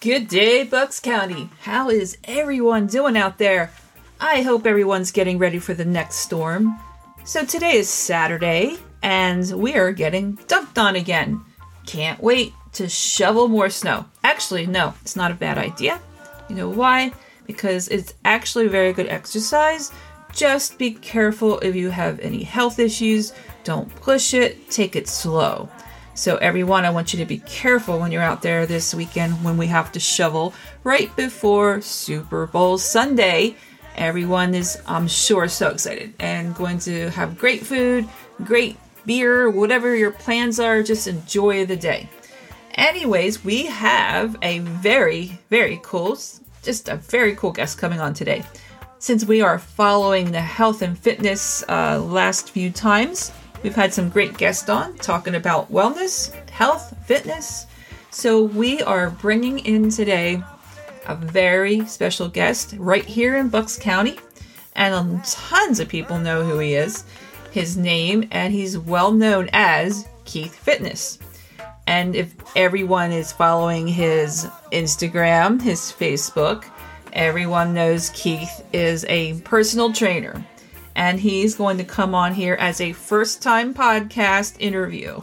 Good day, Bucks County. How is everyone doing out there? I hope everyone's getting ready for the next storm. So, today is Saturday, and we are getting dumped on again. Can't wait to shovel more snow. Actually, no, it's not a bad idea. You know why? Because it's actually very good exercise. Just be careful if you have any health issues. Don't push it, take it slow. So, everyone, I want you to be careful when you're out there this weekend when we have to shovel right before Super Bowl Sunday. Everyone is, I'm sure, so excited and going to have great food, great beer, whatever your plans are. Just enjoy the day. Anyways, we have a very, very cool, just a very cool guest coming on today. Since we are following the health and fitness uh, last few times, We've had some great guests on talking about wellness, health, fitness. So we are bringing in today a very special guest right here in Bucks County, and um, tons of people know who he is. His name, and he's well known as Keith Fitness. And if everyone is following his Instagram, his Facebook, everyone knows Keith is a personal trainer and he's going to come on here as a first time podcast interview.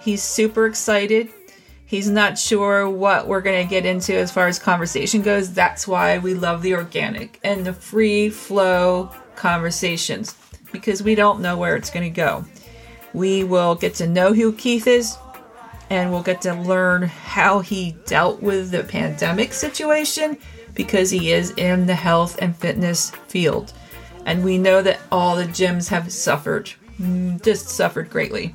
He's super excited. He's not sure what we're going to get into as far as conversation goes. That's why we love the organic and the free flow conversations because we don't know where it's going to go. We will get to know who Keith is and we'll get to learn how he dealt with the pandemic situation because he is in the health and fitness field and we know that all the gyms have suffered, mm, just suffered greatly.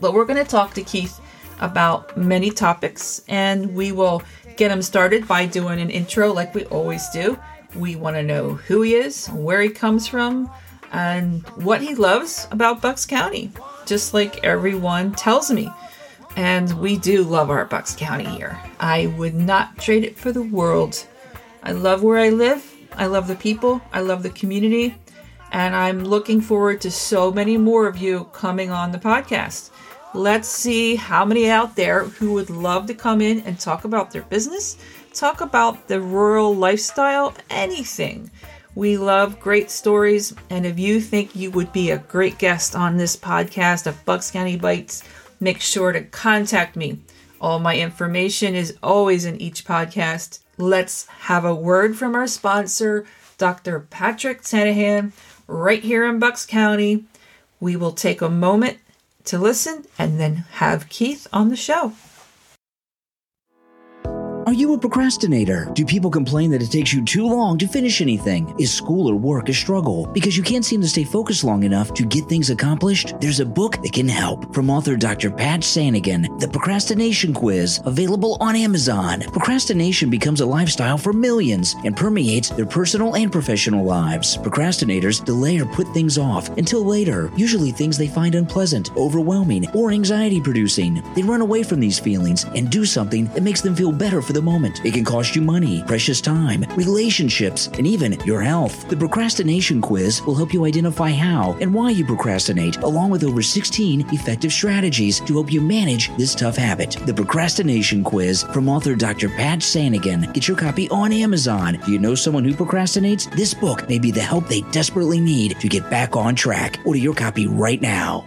But we're going to talk to Keith about many topics, and we will get him started by doing an intro like we always do. We want to know who he is, where he comes from, and what he loves about Bucks County, just like everyone tells me. And we do love our Bucks County here. I would not trade it for the world. I love where I live. I love the people, I love the community, and I'm looking forward to so many more of you coming on the podcast. Let's see how many out there who would love to come in and talk about their business, talk about the rural lifestyle, anything. We love great stories, and if you think you would be a great guest on this podcast of Bucks County Bites, make sure to contact me. All my information is always in each podcast. Let's have a word from our sponsor, Dr. Patrick Sanahan, right here in Bucks County. We will take a moment to listen and then have Keith on the show. Are you a procrastinator? Do people complain that it takes you too long to finish anything? Is school or work a struggle because you can't seem to stay focused long enough to get things accomplished? There's a book that can help from author Dr. Pat Sanigan, The Procrastination Quiz, available on Amazon. Procrastination becomes a lifestyle for millions and permeates their personal and professional lives. Procrastinators delay or put things off until later, usually things they find unpleasant, overwhelming, or anxiety producing. They run away from these feelings and do something that makes them feel better for the the moment. It can cost you money, precious time, relationships, and even your health. The procrastination quiz will help you identify how and why you procrastinate, along with over 16 effective strategies to help you manage this tough habit. The procrastination quiz from author Dr. Pat Sanigan. Get your copy on Amazon. Do you know someone who procrastinates? This book may be the help they desperately need to get back on track. Order your copy right now.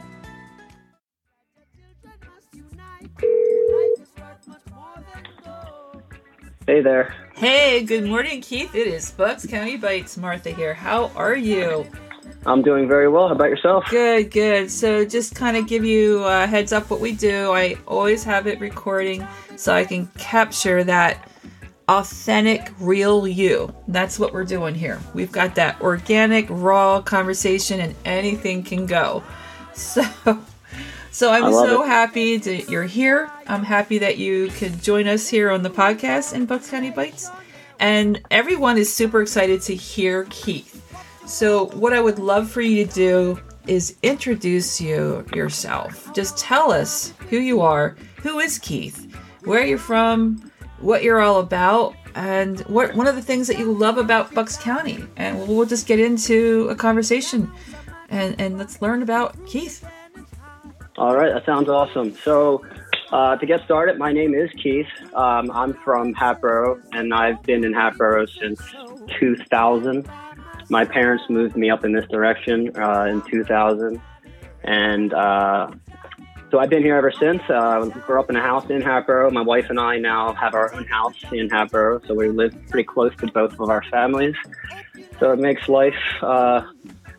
Hey there. Hey, good morning, Keith. It is Bucks County Bites. Martha here. How are you? I'm doing very well. How about yourself? Good, good. So, just kind of give you a heads up what we do. I always have it recording so I can capture that authentic, real you. That's what we're doing here. We've got that organic, raw conversation, and anything can go. So, so I'm so it. happy that you're here. I'm happy that you could join us here on the podcast in Bucks County Bites. And everyone is super excited to hear Keith. So what I would love for you to do is introduce you yourself. Just tell us who you are, who is Keith, where you're from, what you're all about, and what one of the things that you love about Bucks County. And we'll, we'll just get into a conversation and, and let's learn about Keith. All right, that sounds awesome. So, Uh, to get started, my name is Keith. Um, I'm from Hatboro, and I've been in Hatboro since 2000. My parents moved me up in this direction uh, in 2000, and uh, so I've been here ever since. Uh, grew up in a house in Hatboro. My wife and I now have our own house in Hatboro, so we live pretty close to both of our families. So it makes life uh,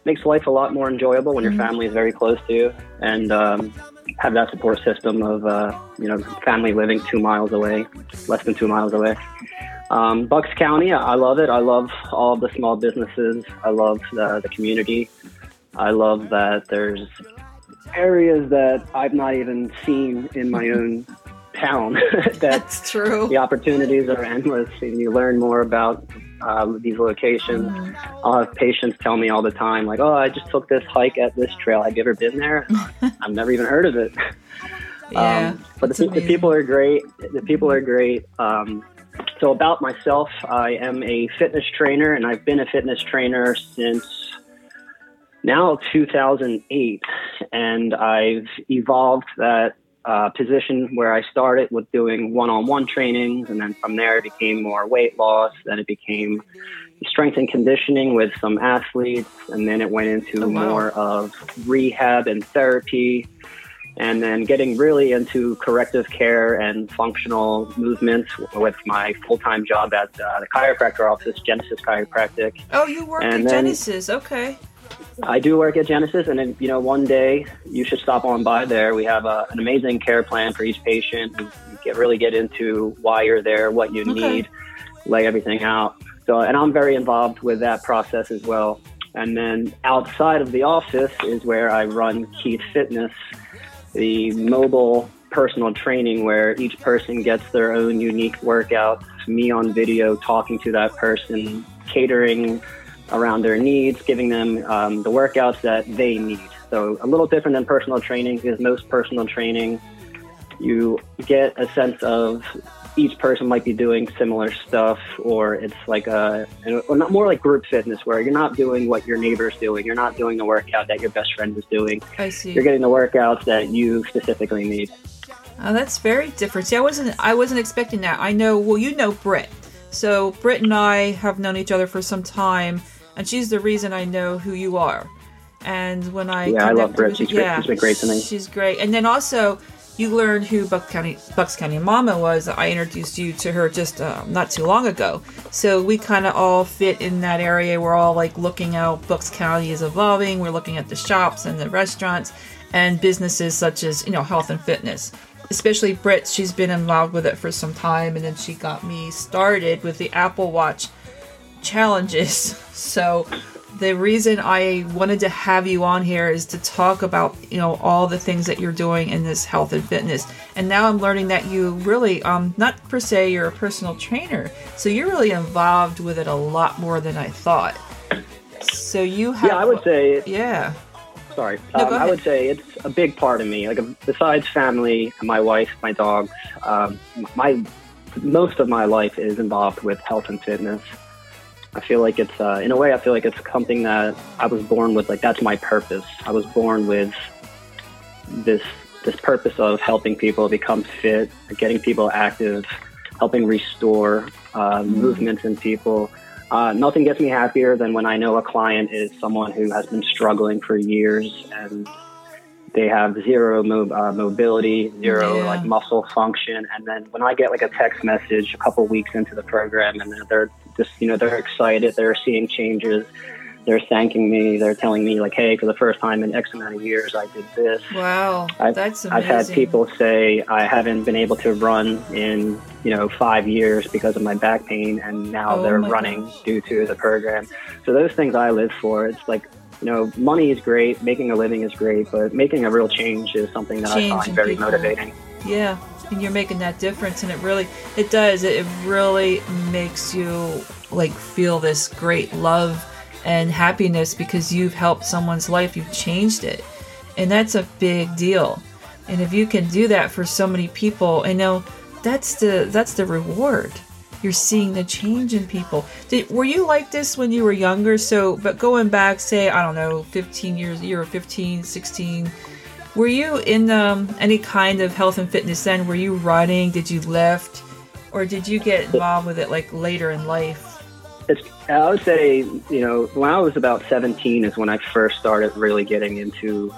makes life a lot more enjoyable when your family is very close to you, and um, have that support system of uh, you know family living two miles away, less than two miles away. Um, Bucks County, I love it. I love all the small businesses. I love the, the community. I love that there's areas that I've not even seen in my own town. that That's true. the opportunities are endless, and you learn more about uh, these locations. I'll have patients tell me all the time, like, "Oh, I just took this hike at this trail. Have you ever been there? I've never even heard of it." Yeah. Um, but the, the people are great. The people are great. Um, so about myself, I am a fitness trainer, and I've been a fitness trainer since now 2008, and I've evolved that uh, position where I started with doing one-on-one trainings, and then from there it became more weight loss. Then it became strength and conditioning with some athletes, and then it went into Oh, wow. more of rehab and therapy and then getting really into corrective care and functional movements with my full-time job at uh, the chiropractor office, Genesis Chiropractic. Oh, you work and at then- Genesis. Okay. I do work at Genesis, and then, you know, one day you should stop on by there. We have a, an amazing care plan for each patient. We get really get into why you're there, what you Okay. need, lay everything out. So, and I'm very involved with that process as well. And then outside of the office is where I run Keith Fitness, the mobile personal training where each person gets their own unique workout. me on video talking to that person, catering around their needs, giving them um, the workouts that they need. So a little different than personal training because most personal training, you get a sense of each person might be doing similar stuff, or it's like a, or not more like group fitness where you're not doing what your neighbor's doing. You're not doing the workout that your best friend is doing. I see. You're getting the workouts that you specifically need. Oh, that's very different. See, I wasn't I wasn't expecting that. I know well you know Britt. So Britt and I have known each other for some time and she's the reason I know who you are. And when I Yeah, I love Britt. She's you- great- she's been great to me. She's great. And then also you learned who Bucks County Bucks County Mama was. I introduced you to her just uh, not too long ago. So we kind of all fit in that area. We're all like looking how Bucks County is evolving. We're looking at the shops and the restaurants and businesses such as you know health and fitness. Especially Britt, she's been involved with it for some time, and then she got me started with the Apple Watch challenges. So the reason I wanted to have you on here is to talk about, you know, all the things that you're doing in this health and fitness. And now I'm learning that you really um not per se you're a personal trainer. So you're really involved with it a lot more than I thought. So you have Yeah, I would say Yeah. Sorry. No, um, I would say it's a big part of me. Like besides family, my wife, my dogs, um, my most of my life is involved with health and fitness. I feel like it's uh, in a way I feel like it's something that I was born with. Like that's my purpose. I was born with this this purpose of helping people become fit, getting people active, helping restore uh, movements in people. Uh, nothing gets me happier than when I know a client is someone who has been struggling for years and they have zero mo- uh, mobility, zero Yeah. like muscle function, and then when I get like a text message a couple weeks into the program, and they're just you know they're excited, they're seeing changes, they're thanking me, they're telling me like, hey, for the first time in X amount of years, I did this. Wow. I've, that's I've had people say I haven't been able to run in you know five years because of my back pain, and now Oh they're running gosh. due to the program. So those things I live for. It's like you know, money is great, making a living is great, but making a real change is something that I find very people. motivating. Yeah, and you're making that difference, and it really, it does. It really makes you like feel this great love and happiness because you've helped someone's life, you've changed it, and that's a big deal. And if you can do that for so many people, I know that's the that's the reward. You're seeing the change in people. Did, were you like this when you were younger? So, but going back, say, I don't know, 15 years, you were 15, 16, Were you in um, any kind of health and fitness then? Were you running? Did you lift? Or did you get involved with it like later in life? It's, I would say, you know, when I was about 17 is when I first started really getting into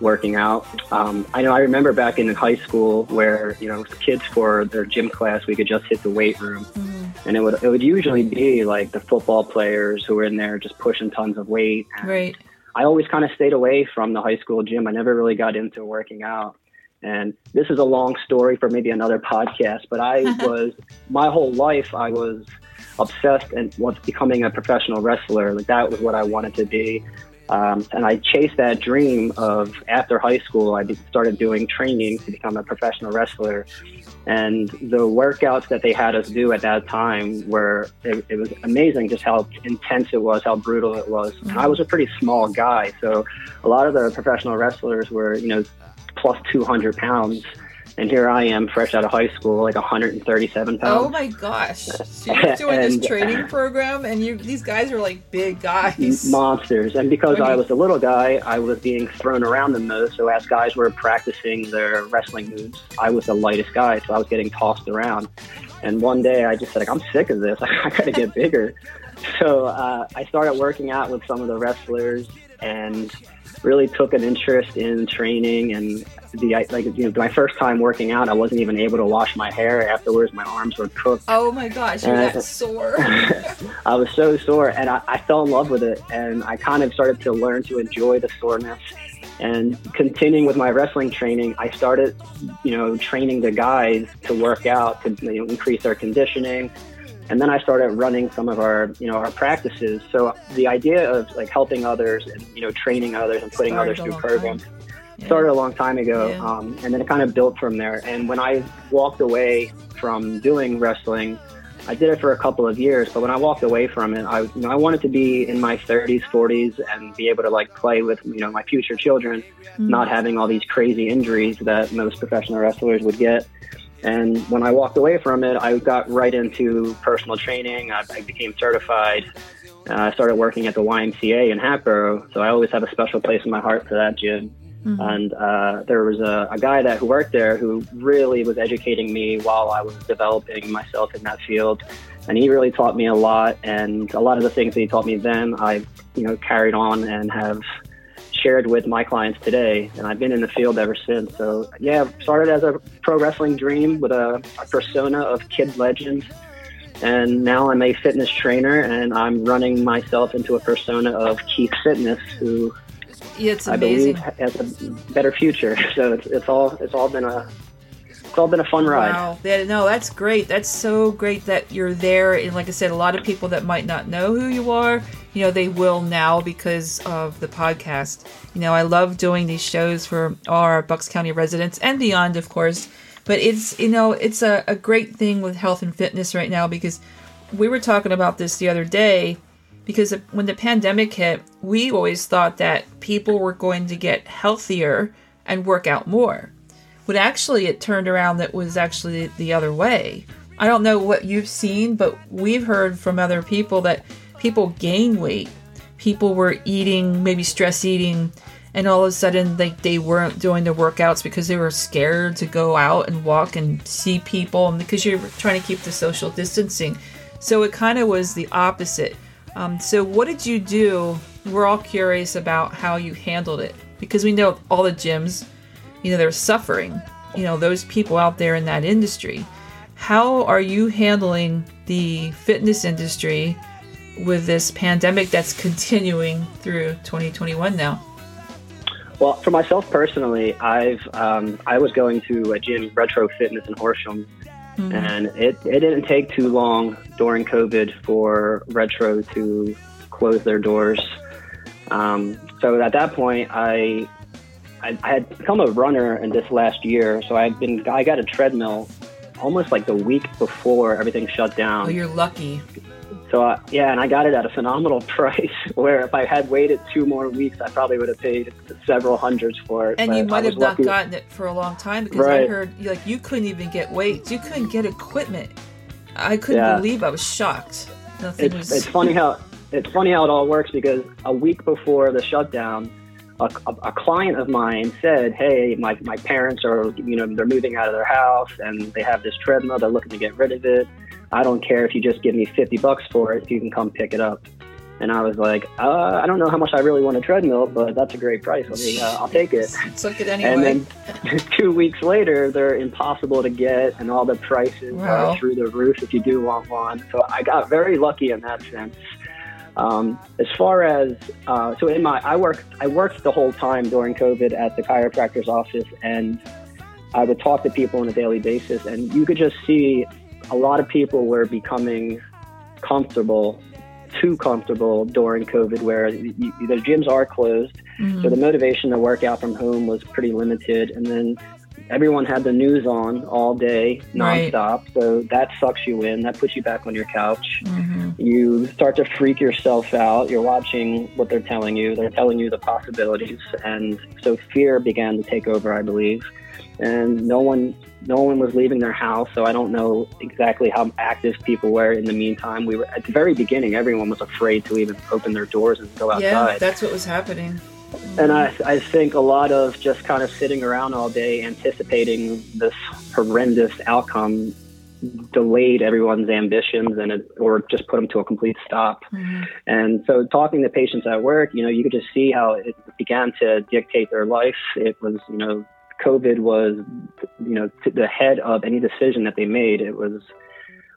working out. Um, I know I remember back in high school where, you know, kids for their gym class, we could just hit the weight room. Mm-hmm. And it would, it would usually be like the football players who were in there just pushing tons of weight. Right. I always kind of stayed away from the high school gym. I never really got into working out. And this is a long story for maybe another podcast, but I was, my whole life, I was obsessed and was becoming a professional wrestler. Like that was what I wanted to be. Um, and I chased that dream of after high school, I started doing training to become a professional wrestler. And the workouts that they had us do at that time were, it, it was amazing just how intense it was, how brutal it was. And I was a pretty small guy. So a lot of the professional wrestlers were, you know, plus 200 pounds. And here I am, fresh out of high school, like 137 pounds. Oh my gosh! So you're doing this training program, and you these guys are like big guys. monsters. And because I was a little guy, I was being thrown around the most. So as guys were practicing their wrestling moves, I was the lightest guy, so I was getting tossed around. And one day I just said, like, I'm sick of this. I got to get bigger. So uh, I started working out with some of the wrestlers and really took an interest in training and the like you know my first time working out I wasn't even able to wash my hair. Afterwards my arms were cooked. Oh my gosh, you're Uh, sore. I was so sore and I, I fell in love with it and I kind of started to learn to enjoy the soreness. And continuing with my wrestling training I started you know training the guys to work out to you know, increase their conditioning and then I started running some of our you know our practices so the idea of like helping others and you know training others and putting Started others through programs. Yeah. started a long time ago, Yeah. um, and then it kind of built from there. And when I walked away from doing wrestling, I did it for a couple of years. But when I walked away from it, I you know I wanted to be in my 30s, 40s, and be able to like play with you know my future children, Mm. not having all these crazy injuries that most professional wrestlers would get. And when I walked away from it, I got right into personal training. I, I became certified. Uh, I started working at the YMCA in Hatboro, so I always have a special place in my heart for that gym. Mhm. And uh, there was a, a guy that who worked there who really was educating me while I was developing myself in that field. And he really taught me a lot. And a lot of the things that he taught me then, I've you know carried on and have shared with my clients today. And I've been in the field ever since. So yeah, I started as a pro wrestling dream with a, a persona of kid legend. And now I'm a fitness trainer, and I'm running myself into a persona of Keith Fitness, who Yeah, it's I believe has a better future. So it's, it's all it's all been a it's all been a fun ride. Wow. Yeah, no, that's great. That's so great that you're there. And like I said, a lot of people that might not know who you are, you know, they will now because of the podcast. You know, I love doing these shows for all our Bucks County residents and beyond, of course. But it's, you know, it's a, a great thing with health and fitness right now because we were talking about this the other day because when the pandemic hit, we always thought that people were going to get healthier and work out more. But actually, it turned around that was actually the other way. I don't know what you've seen, but we've heard from other people that people gain weight. People were eating, maybe stress eating, and all of a sudden, like they weren't doing the workouts because they were scared to go out and walk and see people, and because you're trying to keep the social distancing. So it kind of was the opposite. Um, so what did you do? We're all curious about how you handled it because we know all the gyms you know they're suffering you know those people out there in that industry. How are you handling the fitness industry with this pandemic that's continuing through 2021 now? Well, for myself personally, I've um, I was going to a gym, Retro Fitness in Horsham, and it, it didn't take too long during COVID for Retro to close their doors. Um, so at that point, I, I I had become a runner in this last year, so I'd been I got a treadmill almost like the week before everything shut down. oh you're lucky So uh, yeah, and I got it at a phenomenal price. Where if I had waited two more weeks, I probably would have paid several hundreds for it. and you might have not lucky- gotten it for a long time because i heard like you couldn't even get weights you couldn't get equipment i couldn't Yeah. believe i was shocked nothing It's, was it's funny how it's funny how it all works because a week before the shutdown, a, a, client of mine said, "Hey, my, my parents are you know they're moving out of their house and they have this treadmill. They're looking to get rid of it. I don't care if you just give me fifty bucks for it. If you can come pick it up." And I was like, uh, I don't know how much I really want a treadmill, but that's a great price. I mean, uh, I'll take it. Took it anyway. And then two weeks later, they're impossible to get, and all the prices wow. are through the roof if you do want one. So I got very lucky in that sense. Um, as far as uh, so in my I worked I worked the whole time during COVID at the chiropractor's office, and I would talk to people on a daily basis, and you could just see a lot of people were becoming comfortable, too comfortable during COVID, where you, the gyms are closed, mm-hmm. so the motivation to work out from home was pretty limited, and then everyone had the news on all day, nonstop. Right. So that sucks you in. That puts you back on your couch. Mm-hmm. You start to freak yourself out. You're watching what they're telling you. They're telling you the possibilities, and so fear began to take over. I believe, and no one, no one was leaving their house. So I don't know exactly how active people were. In the meantime, we were at the very beginning. Everyone was afraid to even open their doors and go outside. Yeah, that's what was happening. And I, I think a lot of just kind of sitting around all day anticipating this horrendous outcome delayed everyone's ambitions and it, or just put them to a complete stop. Mm-hmm. And so talking to patients at work, you know, you could just see how it began to dictate their life. It was, you know, COVID was, you know, the head of any decision that they made. It was,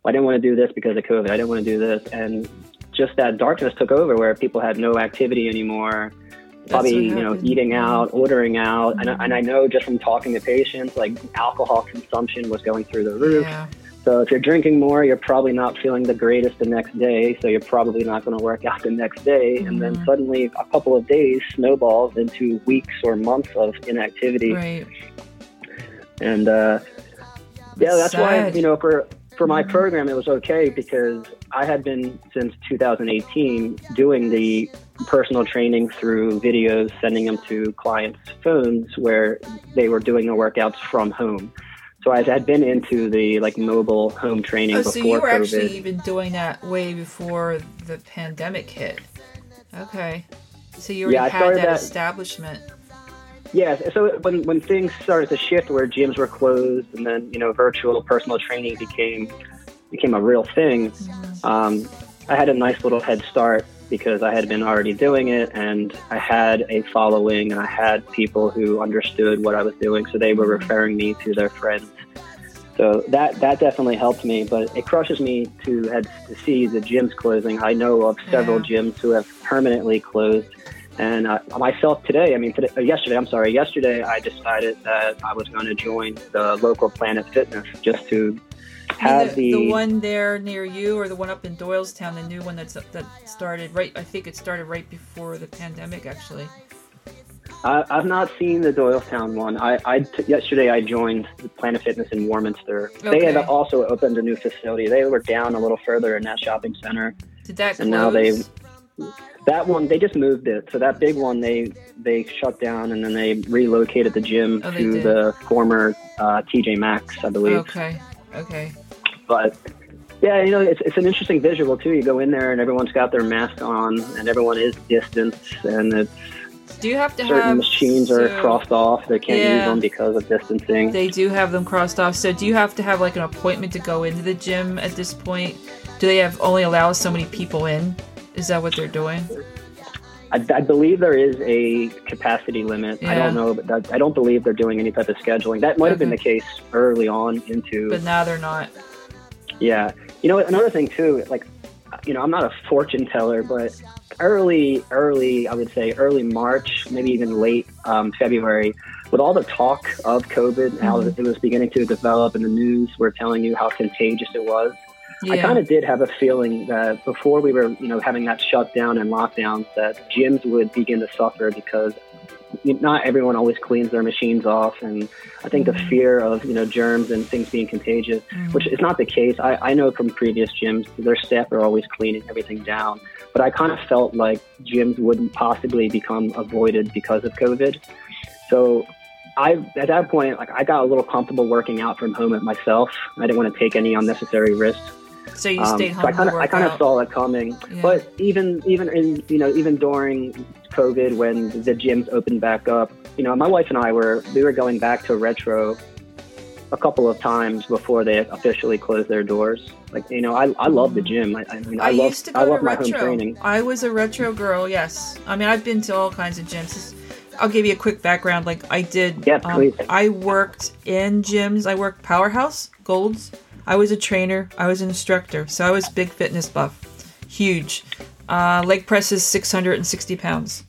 I didn't want to do this because of COVID. I didn't want to do this. And just that darkness took over where people had no activity anymore probably you know eating out ordering out mm-hmm. and, and i know just from talking to patients like alcohol consumption was going through the roof yeah. so if you're drinking more you're probably not feeling the greatest the next day so you're probably not going to work out the next day mm-hmm. and then mm-hmm. suddenly a couple of days snowballs into weeks or months of inactivity right. and uh, yeah that's Sad. why you know for for my mm-hmm. program, it was okay because I had been since 2018 doing the personal training through videos, sending them to clients' phones where they were doing the workouts from home. So I had been into the like mobile home training oh, before so you were COVID. actually even doing that way before the pandemic hit. Okay, so you already yeah, had that, that establishment. Yeah, so when, when things started to shift where gyms were closed and then, you know, virtual personal training became became a real thing, mm-hmm. um, I had a nice little head start because I had been already doing it and I had a following and I had people who understood what I was doing. So they were referring me to their friends. So that, that definitely helped me, but it crushes me to, have, to see the gyms closing. I know of several yeah. gyms who have permanently closed and uh, myself today, I mean, today, yesterday, I'm sorry, yesterday I decided that I was going to join the local Planet Fitness just to have the, the, the one there near you, or the one up in Doylestown, the new one that's that started right. I think it started right before the pandemic, actually. I, I've not seen the Doylestown one. I, I t- yesterday I joined Planet Fitness in Warminster. Okay. They had also opened a new facility. They were down a little further in that shopping center. Did that and close? now they that one they just moved it. So that big one they they shut down and then they relocated the gym oh, to the former uh, TJ Maxx, I believe. Okay. Okay. But yeah, you know, it's, it's an interesting visual too. You go in there and everyone's got their mask on and everyone is distanced and it's do you have to certain have machines so, are crossed off they can't yeah, use them because of distancing they do have them crossed off so do you have to have like an appointment to go into the gym at this point do they have only allow so many people in is that what they're doing? I, I believe there is a capacity limit. Yeah. I don't know, but I don't believe they're doing any type of scheduling. That might have been the case early on into. But now they're not. Yeah, you know another thing too, like you know I'm not a fortune teller, but early, early I would say early March, maybe even late um, February, with all the talk of COVID, mm-hmm. how it was beginning to develop, and the news were telling you how contagious it was. Yeah. I kind of did have a feeling that before we were, you know, having that shutdown and lockdowns, that gyms would begin to suffer because not everyone always cleans their machines off, and I think mm-hmm. the fear of you know germs and things being contagious, mm-hmm. which is not the case. I, I know from previous gyms, their staff are always cleaning everything down, but I kind of felt like gyms wouldn't possibly become avoided because of COVID. So I at that point, like I got a little comfortable working out from home at myself. I didn't want to take any unnecessary risks. So you Um, stayed so home I kind of I kind of saw it coming. Yeah. But even even in you know even during COVID when the gyms opened back up, you know my wife and I were we were going back to retro a couple of times before they officially closed their doors. Like you know I I love the gym. I, I mean I, I love used to go I love to my home retro. training. I was a retro girl. Yes, I mean I've been to all kinds of gyms. I'll give you a quick background. Like I did. Yeah, um, please. I worked in gyms. I worked Powerhouse, Golds. I was a trainer. I was an instructor. So I was big fitness buff, huge. Uh, leg hundred and sixty pounds.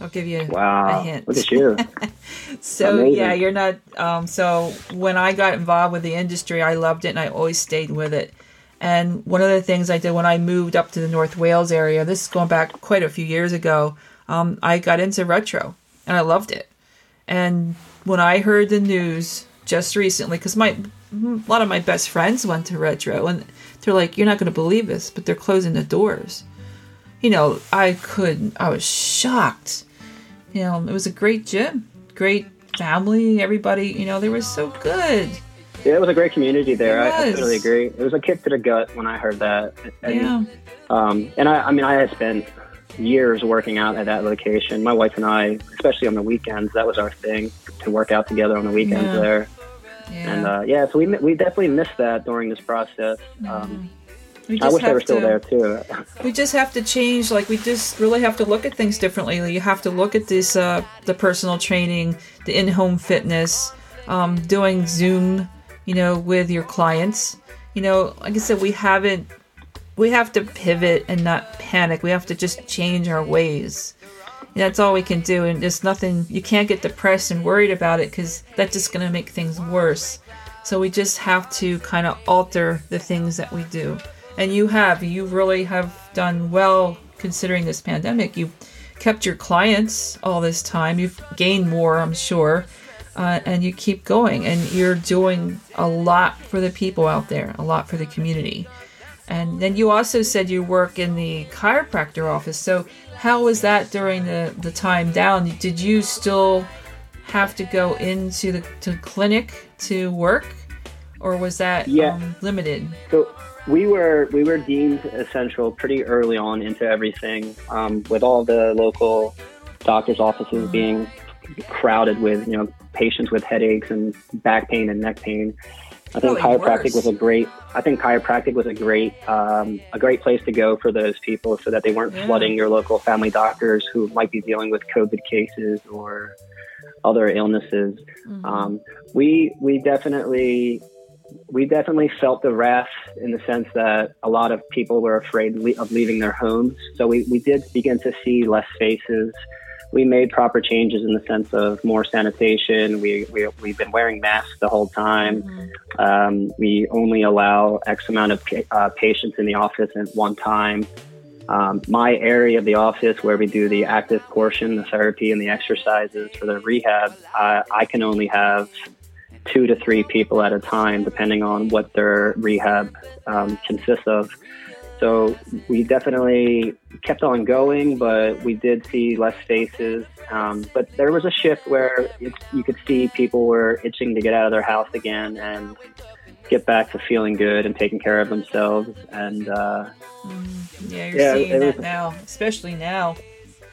I'll give you a Wow, hint. look at you. So Amazing. yeah, you're not. Um, so when I got involved with the industry, I loved it, and I always stayed with it. And one of the things I did when I moved up to the North Wales area, this is going back quite a few years ago, um, I got into retro, and I loved it. And when I heard the news just recently, because my a lot of my best friends went to retro, and they're like, "You're not going to believe this, but they're closing the doors." You know, I couldn't. I was shocked. You know, it was a great gym, great family. Everybody, you know, they were so good. Yeah, it was a great community there. I, I totally agree. It was a kick to the gut when I heard that. And, Yeah. Um, and I, I mean, I had spent years working out at that location. My wife and I, especially on the weekends, that was our thing to work out together on the weekends Yeah. there. Yeah. And uh, yeah, so we we definitely missed that during this process. Um, we I wish they were still there too. we just have to change like we just really have to look at things differently you have to look at this uh, the personal training the in-home fitness um, doing zoom you know with your clients you know like i said we haven't we have to pivot and not panic we have to just change our ways that's all we can do and there's nothing you can't get depressed and worried about it because that's just going to make things worse so we just have to kind of alter the things that we do. And you have, you really have done well considering this pandemic. You've kept your clients all this time. You've gained more, I'm sure. Uh, and you keep going. And you're doing a lot for the people out there, a lot for the community. And then you also said you work in the chiropractor office. So how was that during the, the time down? Did you still have to go into the to clinic to work, or was that Yeah. um, limited? So we were we were deemed essential pretty early on into everything, um, with all the local doctors' offices being crowded with you know patients with headaches and back pain and neck pain. I think chiropractic worse. was a great. I think chiropractic was a great um, a great place to go for those people, so that they weren't Yeah. flooding your local family doctors who might be dealing with COVID cases or other illnesses. Mm-hmm. Um, we we definitely we definitely felt the wrath in the sense that a lot of people were afraid of leaving their homes. So we, we did begin to see less faces. We made proper changes in the sense of more sanitation. We, we, we've been wearing masks the whole time. Um, we only allow X amount of uh, patients in the office at one time. Um, my area of the office where we do the active portion, the therapy and the exercises for the rehab, uh, I can only have two to three people at a time, depending on what their rehab um, consists of. So we definitely kept on going, but we did see less faces. Um, but there was a shift where it's, you could see people were itching to get out of their house again and get back to feeling good and taking care of themselves. And uh, Yeah, you're Yeah, seeing it that was- now, especially now.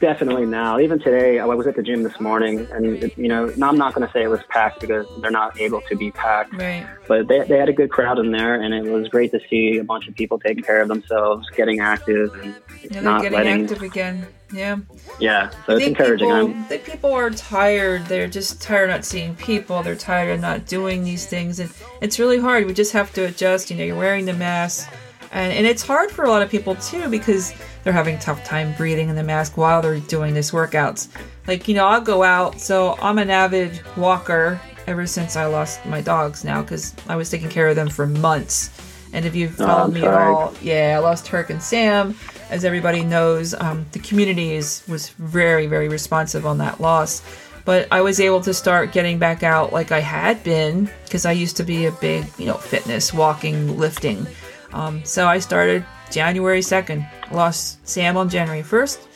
Definitely now, even today, I was at the gym this morning, and you know, I'm not going to say it was packed because they're not able to be packed. Right. but they, they had a good crowd in there and it was great to see a bunch of people taking care of themselves getting active and Yeah, not getting letting active again. Yeah. yeah so I it's encouraging People, I think people are tired. They're just tired of not seeing people. They're tired of not doing these things, and it's really hard. We just have to adjust. You know, you're wearing the mask, and and it's hard for a lot of people too because they're having a tough time breathing in the mask while they're doing these workouts. Like you know, I'll go out. So I'm an avid walker ever since I lost my dogs now because I was taking care of them for months. And if you've Oh, followed I'm me at all, yeah, I lost Turk and Sam. As everybody knows, um, the community is, was very, very responsive on that loss. But I was able to start getting back out like I had been because I used to be a big, you know, fitness, walking, lifting. Um, so I started January 2nd. Lost Sam on January 1st.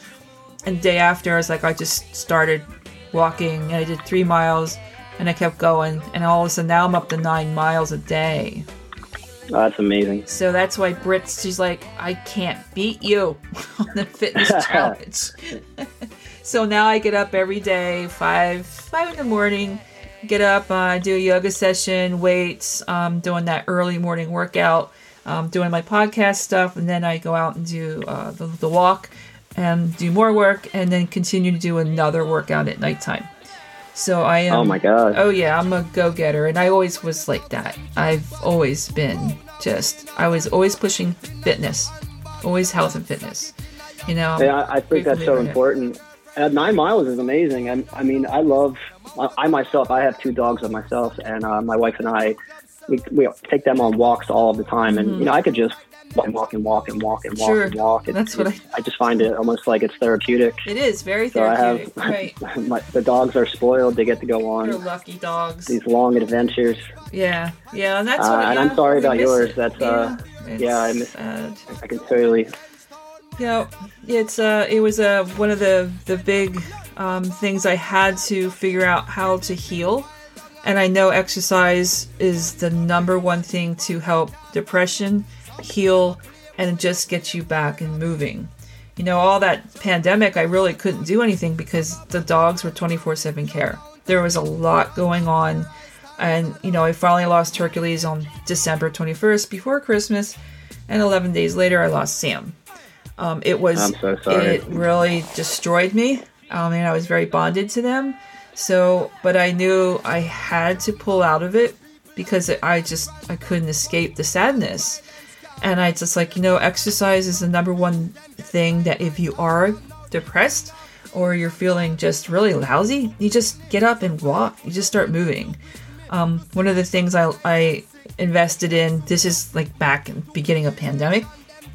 And the day after, I was like, I just started walking and I did three miles and I kept going. And all of a sudden, now I'm up to nine miles a day. Oh, that's amazing. So that's why Britt's she's like, I can't beat you on the fitness challenge. so now I get up every day, five five in the morning, get up, uh, do a yoga session, weights, um, doing that early morning workout, um, doing my podcast stuff, and then I go out and do uh, the, the walk and do more work, and then continue to do another workout at nighttime. So I am. Oh my god. Oh yeah, I'm a go-getter, and I always was like that. I've always been just. I was always pushing fitness, always health and fitness. You know. Yeah, I, I think that's so important. Uh, nine miles is amazing. I, I mean, I love. I, I myself, I have two dogs of myself, and uh, my wife and I, we, we take them on walks all the time, and Mm-hmm. you know, I could just walk and walk and walk and walk and Sure. and walk. It- That's what it- I just find it almost like it's therapeutic. It is very So I therapeutic, have right? my, the dogs are spoiled. They get to go on lucky dogs. these long adventures. Yeah, yeah, and that's Uh, what. and yeah, I'm sorry about yours. it. That's, uh, it's yeah, I miss- sad. I can totally. Yeah, it's uh, it was uh, one of the the big um, things I had to figure out how to heal, and I know exercise is the number one thing to help depression heal and just get you back and moving. You know, all that pandemic, I really couldn't do anything because the dogs were 24 7 care. There was a lot going on. And, you know, I finally lost Hercules on December 21st before Christmas. And 11 days later, I lost Sam. Um, it was, I'm so sorry. it really destroyed me. I mean, I was very bonded to them. So, but I knew I had to pull out of it because I just, I couldn't escape the sadness. And I just like, you know, exercise is the number one thing that if you are depressed or you're feeling just really lousy, you just get up and walk. You just start moving. Um, one of the things I, I invested in, this is like back in beginning of pandemic,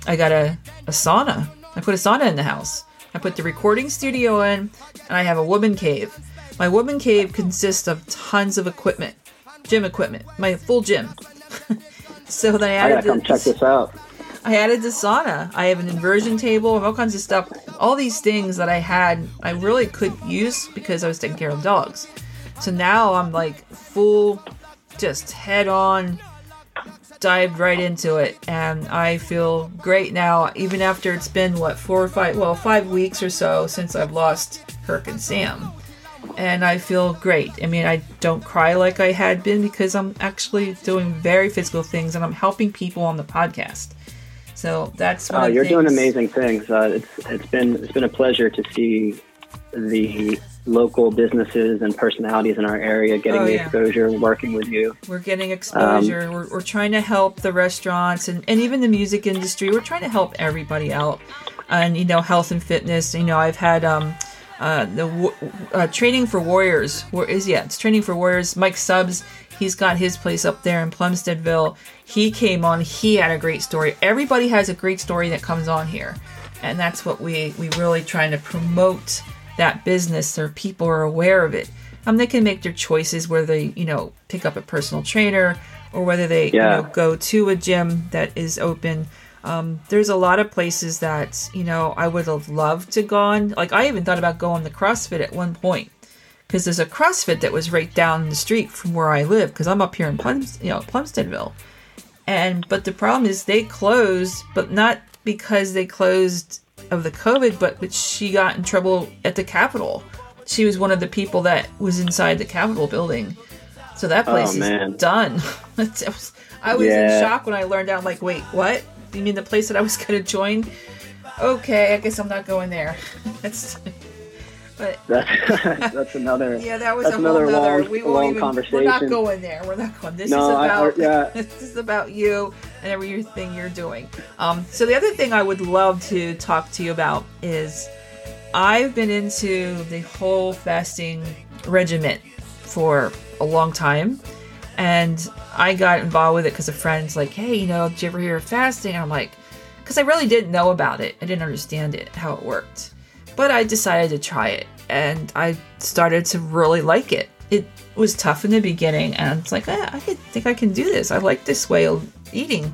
I got a, a sauna. I put a sauna in the house. I put the recording studio in, and I have a woman cave. My woman cave consists of tons of equipment, gym equipment, my full gym. so then I added. I gotta come the- check this out. I added the sauna. I have an inversion table all kinds of stuff. All these things that I had, I really couldn't use because I was taking care of dogs. So now I'm like full, just head on, dived right into it, and I feel great now. Even after it's been what four or five, well, five weeks or so since I've lost Kirk and Sam, and I feel great. I mean, I don't cry like I had been because I'm actually doing very physical things and I'm helping people on the podcast. So that's Uh, you're doing amazing things. Uh, it's it's been it's been a pleasure to see the local businesses and personalities in our area getting Oh, the yeah. exposure, working with you. We're getting exposure. Um, we're, we're trying to help the restaurants and, and even the music industry. We're trying to help everybody out. And, you know, health and fitness. You know, I've had um, uh, the uh, Training for Warriors. Where is yeah, it's Training for Warriors. Mike Subs, he's got his place up there in Plumsteadville. He came on. He had a great story. Everybody has a great story that comes on here. And that's what we, we really trying to promote that business so people are aware of it. Um, they can make their choices where they, you know, pick up a personal trainer or whether they, Yeah. you know, go to a gym that is open. Um, there's a lot of places that, you know, I would have loved to gone. Like I even thought about going to CrossFit at one point because there's a CrossFit that was right down the street from where I live because I'm up here in Plums, you know, Plumsteadville. And but the problem is they closed, but not because they closed of the COVID, but but she got in trouble at the Capitol. She was one of the people that was inside the Capitol building. So that place Oh, is done. Was- I was in shock when I learned out. Like, wait, what? You mean the place that I was going to join? Okay, I guess I'm not going there. That's, but That's that's another. yeah, that was a another nother. long, we long even. conversation. We're not going there. We're not going. This No, is I- I- about. yeah. this is about you and everything you're doing. Um. So the other thing I would love to talk to you about is, I've been into the whole fasting regiment for a long time, and I got involved with it because a friend's like, "Hey, you know, did you ever hear of fasting?" And I'm like, because I really didn't know about it. I didn't understand it, how it worked. But I decided to try it and I started to really like it. It was tough in the beginning and it's like, eh, I think I can do this. I like this way of eating,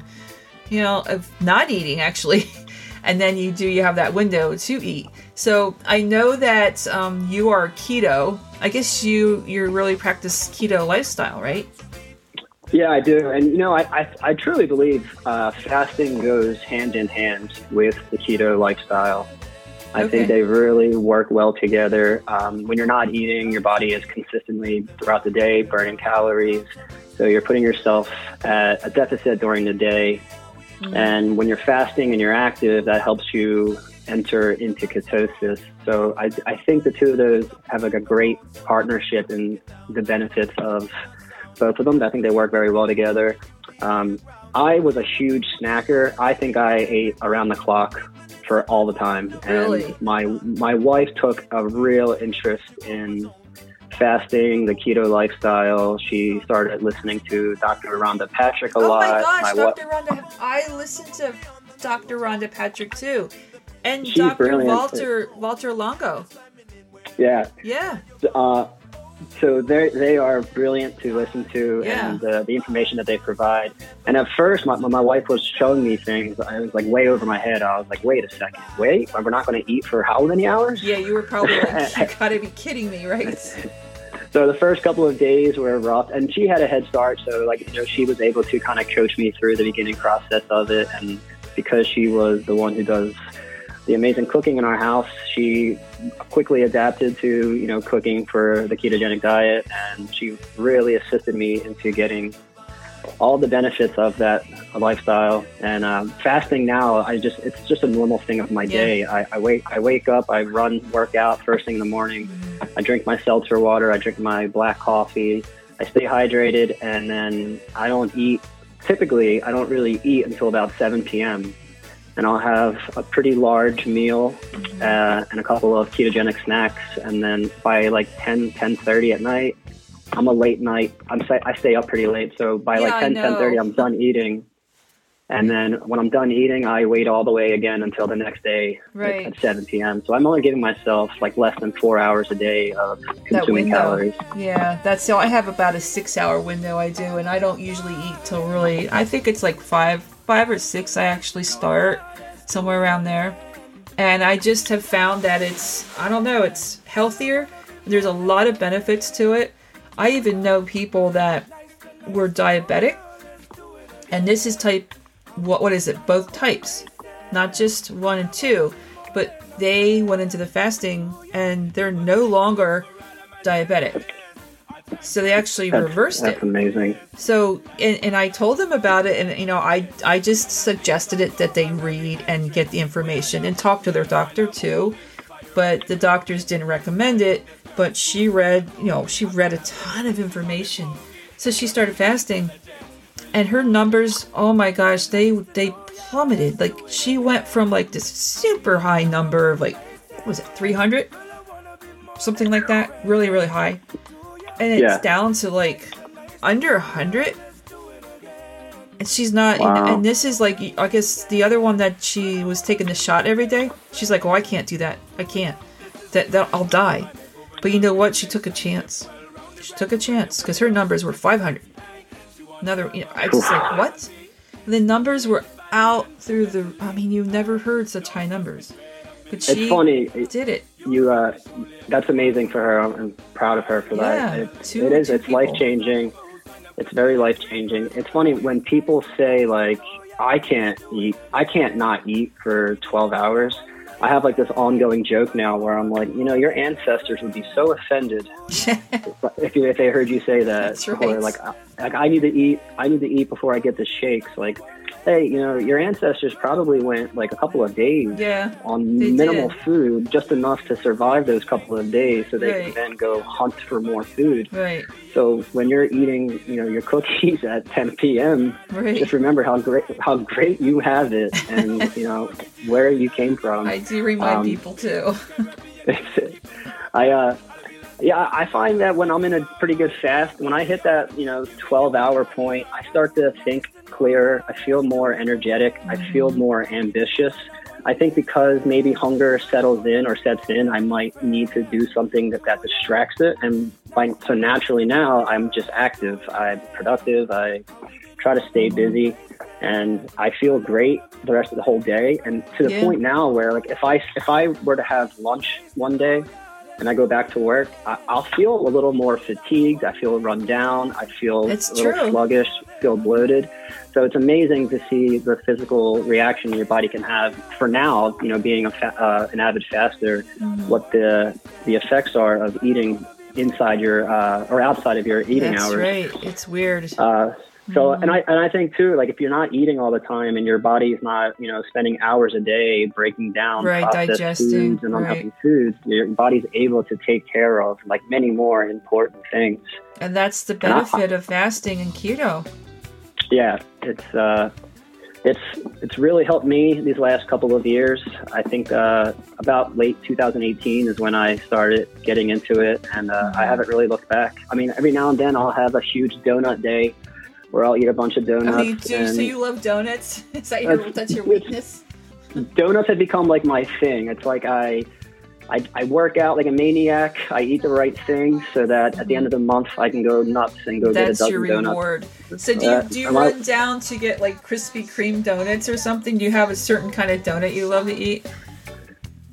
you know, of not eating actually. and then you do, you have that window to eat. So I know that um, you are keto. I guess you, you really practice keto lifestyle, right? Yeah, I do, and you know, I I, I truly believe uh, fasting goes hand in hand with the keto lifestyle. I Okay. think they really work well together. Um, when you're not eating, your body is consistently throughout the day burning calories, so you're putting yourself at a deficit during the day. And when you're fasting and you're active, that helps you enter into ketosis. So I, I think the two of those have like a great partnership in the benefits of both of them. I think they work very well together. Um, I was a huge snacker. I think I ate around the clock for all the time. Really? And my my wife took a real interest in fasting, the keto lifestyle. She started listening to Dr. Rhonda Patrick a oh lot. Oh my gosh, wa- Dr. Rhonda! I listened to Dr. Rhonda Patrick too, and She's Dr. brilliant. Walter Walter Longo. yeah. Yeah, Uh, so they they are brilliant to listen to, Yeah. and uh, the information that they provide. And at first, my, my wife was showing me things. I was like way over my head. I was like, wait a second, wait, we're not going to eat for how many hours? yeah. You were probably like, you gotta be kidding me, right? So the first couple of days were rough, and she had a head start. So like you know, she was able to kind of coach me through the beginning process of it, and because she was the one who does the amazing cooking in our house, she quickly adapted to you know cooking for the ketogenic diet, and she really assisted me into getting all the benefits of that lifestyle. And um, fasting now, I just it's just a normal thing of my day. I, I wake I wake up, I run, work out first thing in the morning. I drink my seltzer water. I drink my black coffee. I stay hydrated, and then I don't eat. Typically, I don't really eat until about 7 p.m. And I'll have a pretty large meal uh, and a couple of ketogenic snacks, and then by like 10, 10:30 at night, I'm a late night. I'm I stay up pretty late, so by Yeah, like 10, know. 10:30, I'm done eating. And then when I'm done eating, I wait all the way again until the next day at- Right. at 7 p.m. So I'm only giving myself like less than four hours a day of consuming calories. Yeah, that's so. I have about a six-hour window I do, and I don't usually eat till really. I think it's like five, five or six. I actually start somewhere around there, and I just have found that it's. I don't know. It's healthier. There's a lot of benefits to it. I even know people that were diabetic, and this is type. What what is it? Both types, not just one and two, but they went into the fasting and they're no longer diabetic. So they actually That's, reversed that's it. That's amazing. So and, and I told them about it and you know I I just suggested it that they read and get the information and talk to their doctor too. But the doctors didn't recommend it, but she read, you know, she read a ton of information. So she started fasting and her numbers, oh my gosh, they they plummeted. Like she went from like this super high number of like was it 300 something like that, really really high. And it's Yeah. down to like under 100 and she's not Wow. and this is like i guess the other one that she was taking the shot every day she's like oh i can't do that i can't that, that i'll die but you know what she took a chance she took a chance because her numbers were 500 another you know i just like what and the numbers were out through the i mean you've never heard such high numbers but she It's funny. Did it You, uh, that's amazing for her. I'm proud of her for Yeah, that. It, two- it is. It's life changing. It's very life changing. It's funny when people say like, "I can't eat. I can't not eat for 12 hours." I have like this ongoing joke now where I'm like, you know, your ancestors would be so offended if you, if they heard you say that, right. or like, I- like I need to eat. I need to eat before I get the shakes. Like, hey, you know, your ancestors probably went like a couple of days yeah on minimal did. food, just enough to survive those couple of days, so they Right. can then go hunt for more food. right So when you're eating, you know, your cookies at 10 p.m., right just remember how great how great you have it, and you know where you came from. i do remind Um, people too I uh yeah, I find that when I'm in a pretty good fast, when I hit that, you know, 12 hour point, I start to think clearer. I feel more energetic. I feel more ambitious. I think because maybe hunger settles in or sets in, I might need to do something that, that distracts it. And by, so naturally now, I'm just active. I'm productive. I try to stay busy and I feel great the rest of the whole day. And to the Yeah. point now where like if I if I were to have lunch one day and I go back to work, I, I'll feel a little more fatigued. I feel run down. I feel It's a little true. sluggish, feel bloated. So it's amazing to see the physical reaction your body can have. For now, you know, being a fa- uh, an avid faster, Mm-hmm. what the the effects are of eating inside your uh, or outside of your eating That's hours. right. It's weird. Uh, so, Mm-hmm. and I and I think too, like if you're not eating all the time and your body's not, you know, spending hours a day breaking down Right, processed digesting, foods and unhealthy right. foods, your body's able to take care of like many more important things. and that's the I- benefit of fasting and keto. Yeah, it's uh, it's it's really helped me these last couple of years. I think uh, about late 2018 is when I started getting into it, and uh, I haven't really looked back. I mean, every now and then I'll have a huge donut day where I'll eat a bunch of donuts. Oh, you do, so you love donuts? Is that your That's- that's your weakness? donuts have become like my thing. It's like I, I, I work out like a maniac. I eat the right things so that at the end of the month I can go nuts and go get a dozen donuts. That's your donuts. reward. So do you do you run down to get like Krispy Kreme donuts or something? Do you have a certain kind of donut you love to eat?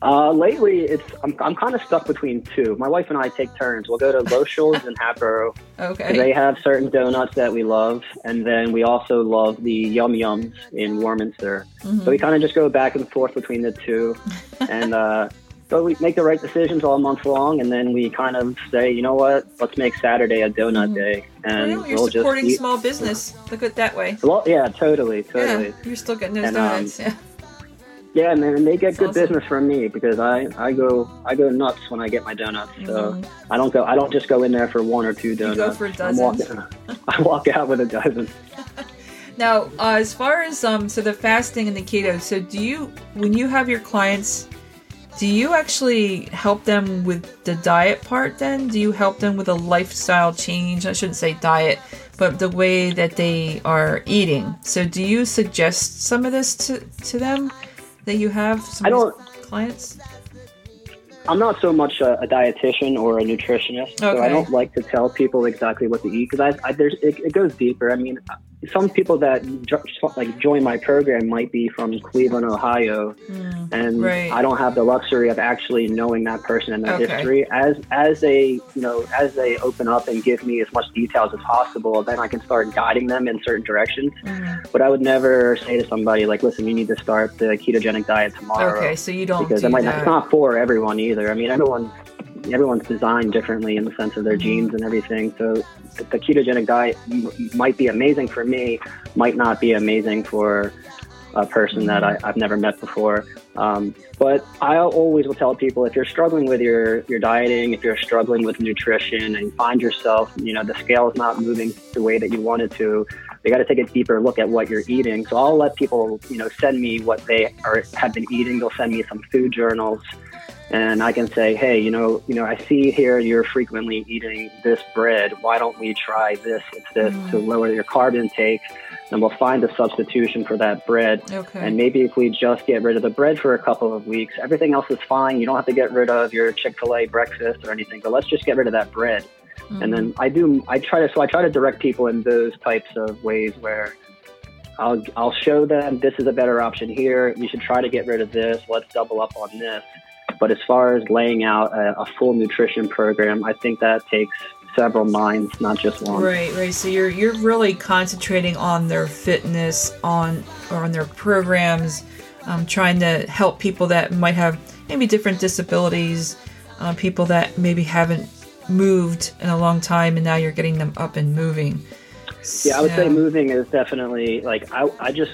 Uh, lately, it's I'm, I'm kind of stuck between two. My wife and I take turns. We'll go to Lochel's and Hatboro. Okay. They have certain donuts that we love, and then we also love the Yum Yums in Warminster. Mm-hmm. So we kind of just go back and forth between the two, and uh, so we make the right decisions all month long, and then we kind of say, you know what, let's make Saturday a donut day, and Well, you're we'll just supporting eat. small business. Look at it that way. Well, yeah, totally, totally. Yeah, you're still getting those And, um, donuts. Yeah. Yeah, and they get good awesome. business from me because I, I go I go nuts when I get my donuts. So Mhm. I don't go I don't just go in there for one or two donuts. for I'm dozens. walking- I walk out with a dozen. Now, uh, as far as um, so the fasting and the keto, so do you when you have your clients, do you actually help them with the diet part? Then do you help them with a lifestyle change? I shouldn't say diet, but the way that they are eating. So, do you suggest some of this to to them that you have? Some I don't- clients. I'm not so much a, a dietitian or a nutritionist, so I don't like to tell people exactly what to eat because I, I there's it, it goes deeper. I mean, some people that like join my program might be from Cleveland, Ohio, and Mm, right. I don't have the luxury of actually knowing that person and their Okay. history. As as they you know as they open up and give me as much details as possible, then I can start guiding them in certain directions. Mhm. But I would never say to somebody like, "Listen, you need to start the ketogenic diet tomorrow." Okay, so you don't because do it might that. it's not for everyone either. I mean, everyone everyone's designed differently in the sense of their genes and everything. So the, ketogenic diet might be amazing for me, might not be amazing for a person that. I, I've never met before. Um, but I always will tell people if you're struggling with your, your dieting, if you're struggling with nutrition and you find yourself, you know, the scale is not moving the way that you want it to, you got to take a deeper look at what you're eating. So I'll let people, you know, send me what they are have been eating. They'll send me some food journals, and I can say, hey, you know, you know, I see here you're frequently eating this bread. Why don't we try this instead mm. to lower your carb intake? And we'll find a substitution for that bread. Okay. And maybe if we just get rid of the bread for a couple of weeks, everything else is fine. You don't have to get rid of your Chick fil A breakfast or anything, but let's just get rid of that bread. Mm. And then I do, I try to, so I try to direct people in those types of ways where I'll, I'll show them this is a better option here. You should try to get rid of this. Let's double up on this. But as far as laying out a, a full nutrition program, I think that takes several minds, not just one. Right, right. So you're you're really concentrating on their fitness, on or on their programs, um, trying to help people that might have maybe different disabilities, uh, people that maybe haven't moved in a long time, and now you're getting them up and moving. Yeah, I would say moving is definitely like I, I just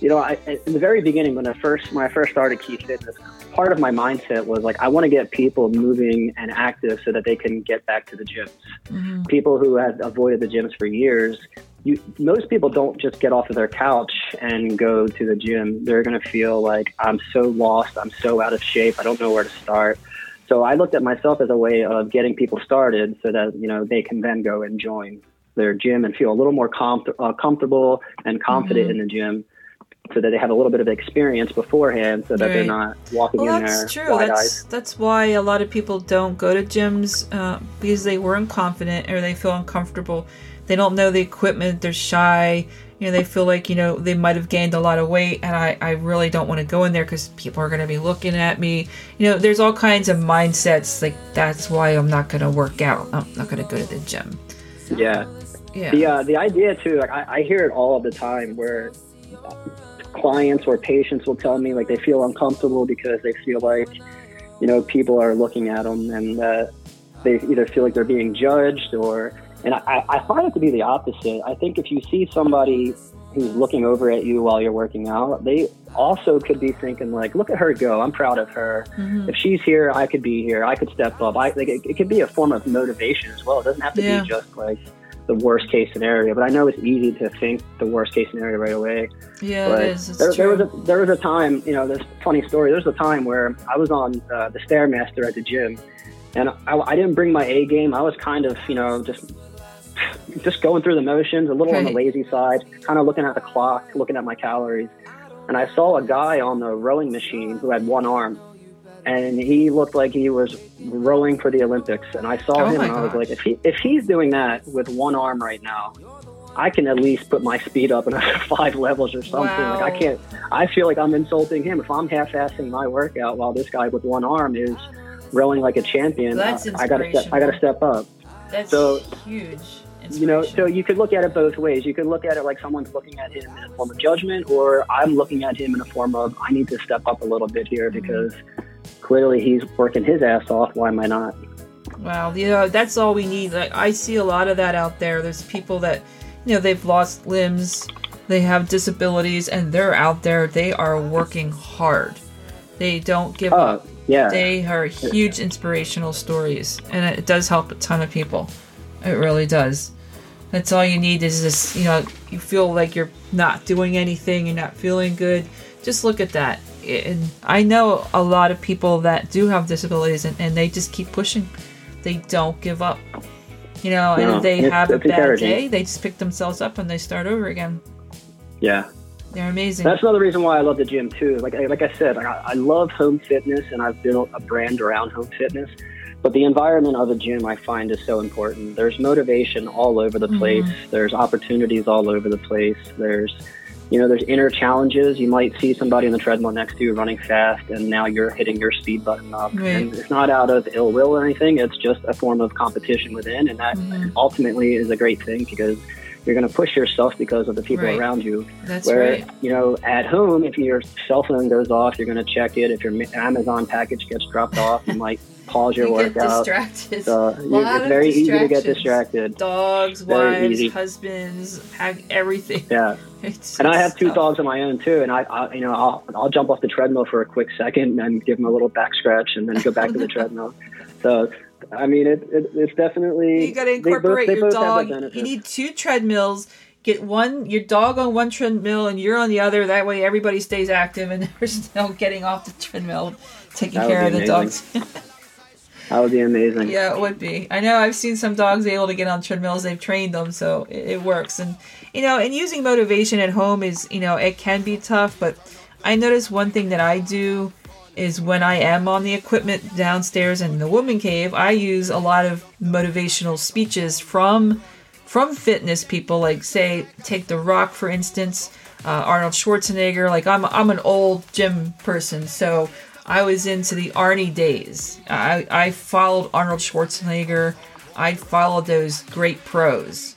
you know I in the very beginning when I first when I first started Keith Fitness, part of my mindset was like I want to get people moving and active so that they can get back to the gyms. Mhm. People who had avoided the gyms for years. You, most people don't just get off of their couch and go to the gym. They're going to feel like I'm so lost. I'm so out of shape. I don't know where to start. So I looked at myself as a way of getting people started so that you know they can then go and join their gym and feel a little more com- uh, comfortable and confident Mm-hmm. in the gym, so that they have a little bit of experience beforehand, so that they're not walking Well, in that's there true. That's that's why a lot of people don't go to gyms uh, because they weren't confident or they feel uncomfortable. They don't know the equipment. They're shy, you know they feel like you know they might have gained a lot of weight and i, I really don't want to go in there because people are going to be looking at me you know there's all kinds of mindsets like that's why i'm not going to work out i'm not going to go to the gym Yeah. yeah The uh, the idea too, like I, I hear it all the time, where clients or patients will tell me like they feel uncomfortable because they feel like you know people are looking at them and uh, they either feel like they're being judged or and I, I find it to be the opposite. I think if you see somebody who's looking over at you while you're working out, they also could be thinking like, "Look at her go! I'm proud of her. If she's here, I could be here. I could step up. I like it, it could be a form of motivation as well. It doesn't have to Yeah. be just like the worst case scenario. But I know it's easy to think the worst case scenario right away. yeah But it is there, there was a there was a time, you know, this funny story. There was a time where I was on uh, the stairmaster at the gym, and I, I didn't bring my A game. I was kind of, you know, just just going through the motions, a little on the lazy side, kind of looking at the clock, looking at my calories. And I saw a guy on the rowing machine who had one arm, and he looked like he was rowing for the Olympics. And I saw Oh him, and I was gosh. like, if he if he's doing that with one arm right now. I can at least put my speed up another five levels or something. Like I can't. I feel like I'm insulting him if I'm half-assing my workout while this guy with one arm is rowing like a champion. That's I, I gotta step. I gotta step up. that's so, huge You know, so you could look at it both ways. You could look at it like someone's looking at him in a form of judgment, or I'm looking at him in a form of I need to step up a little bit here Mm-hmm. Clearly he's working his ass off. Why am I not? Wow, know, that's all we need. Like, I see a lot of that out there. There's people that, you know, they've lost limbs, they have disabilities, and they're out there. They are working hard. They don't give Oh, up. yeah. They are huge inspirational stories, and it does help a ton of people. It really does. That's all you need is this, you know, you feel like you're not doing anything, you're not feeling good. Just look at that. And I know a lot of people that do have disabilities and, and they just keep pushing. They don't give up. You know, and if they have a bad day, they just pick themselves up and they start over again. yeah. They're amazing. That's another reason why I love the gym too. Like I- like I said, like I, I love home fitness, and I've built a brand around home fitness. But the environment of a gym, I find, is so important. There's motivation all over the mm-hmm. place. There's opportunities all over the place. There's, you know, there's inner challenges. You might see somebody on the treadmill next to you running fast, and now you're hitting your speed button up. Right. And it's not out of ill will or anything. It's just a form of competition within, and that Mhm. ultimately is a great thing because you're going to push yourself because of the people Right. around you. That's Where right. you know, at home, if your cell phone goes off, you're going to check it. If your Ma- Amazon package gets dropped off, you might pause your You get workout. distracted. So it's very easy to get distracted. Dogs, Very wives, easy. husbands, pack everything. Yeah, It's, and I have two tough. dogs of my own too, and I, I you know, I'll, I'll jump off the treadmill for a quick second and give them a little back scratch, and then go back to the treadmill. So, I mean, it, it it's definitely You got to both- incorporate they your dog. You need two treadmills. Get one, your dog on one treadmill, and you're on the other. That way, everybody stays active, and there's no getting off the treadmill, taking care of the dogs. That would be amazing. yeah, it would be. I know. I've seen some dogs able to get on treadmills. They've trained them, so it, it works. And you know, and using motivation at home is, you know, it can be tough. But I notice one thing that I do is when I am on the equipment downstairs in the woman cave, I use a lot of motivational speeches from from fitness people. Like say, take The Rock for instance, uh, Arnold Schwarzenegger. Like I'm I'm an old gym person, so I was into the Arnie days. I I followed Arnold Schwarzenegger. I followed those great pros,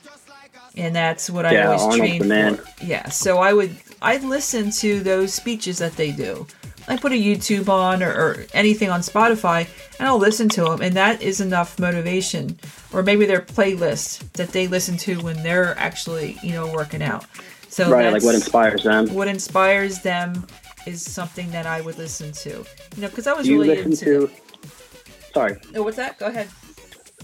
and that's what I always Arnold's trained man. for. Yeah, so I would I'd listen to those speeches that they do. I put a YouTube on or, or anything on Spotify, and I'll listen to them, and that is enough motivation. Or maybe their playlist that they listen to when they're actually you know working out. So right, like what inspires them. what inspires them is something that I would listen to. You know, because I was you really listen into. to? Sorry, Oh, what's that? Go ahead.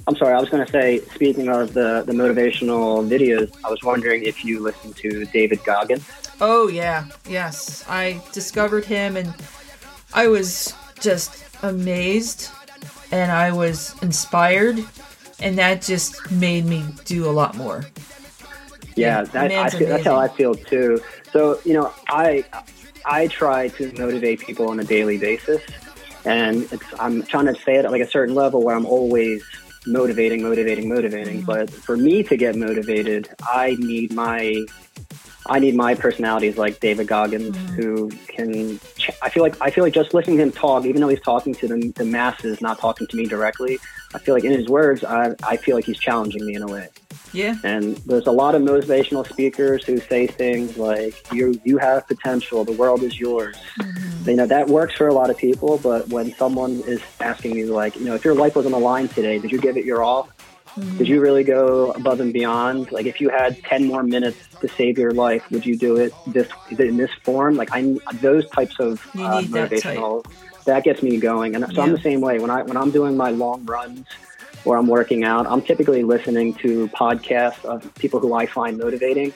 I'm sorry. I was going to say, speaking of the the motivational videos, I was wondering if you listen to David Goggins. Oh yeah, yes. I discovered him, and I was just amazed, and I was inspired, and that just made me do a lot more. Yeah, Yeah, that, I feel, that's how I feel too. So you know, I I try to motivate people on a daily basis, and it's, I'm trying to say it at like a certain level where I'm always motivating, motivating, motivating. Mm-hmm. But for me to get motivated, I need my I need my personalities like David Goggins, Mm-hmm. who can. ch- I feel like I feel like just listening to him talk, even though he's talking to the, the masses, not talking to me directly. I feel like in his words, I, I feel like he's challenging me in a way. Yeah. And there's a lot of motivational speakers who say things like, "You you have potential. The world is yours." You know that works for a lot of people, but when someone is asking you, like, you know, if your life was on the line today, did you give it your all? Did you really go above and beyond? Like, if you had ten more minutes to save your life, would you do it this in this form? Like, I those types of uh, need that type. motivational that gets me going. And so I'm the same way when I when I'm doing my long runs or I'm working out. I'm typically listening to podcasts of people who I find motivating,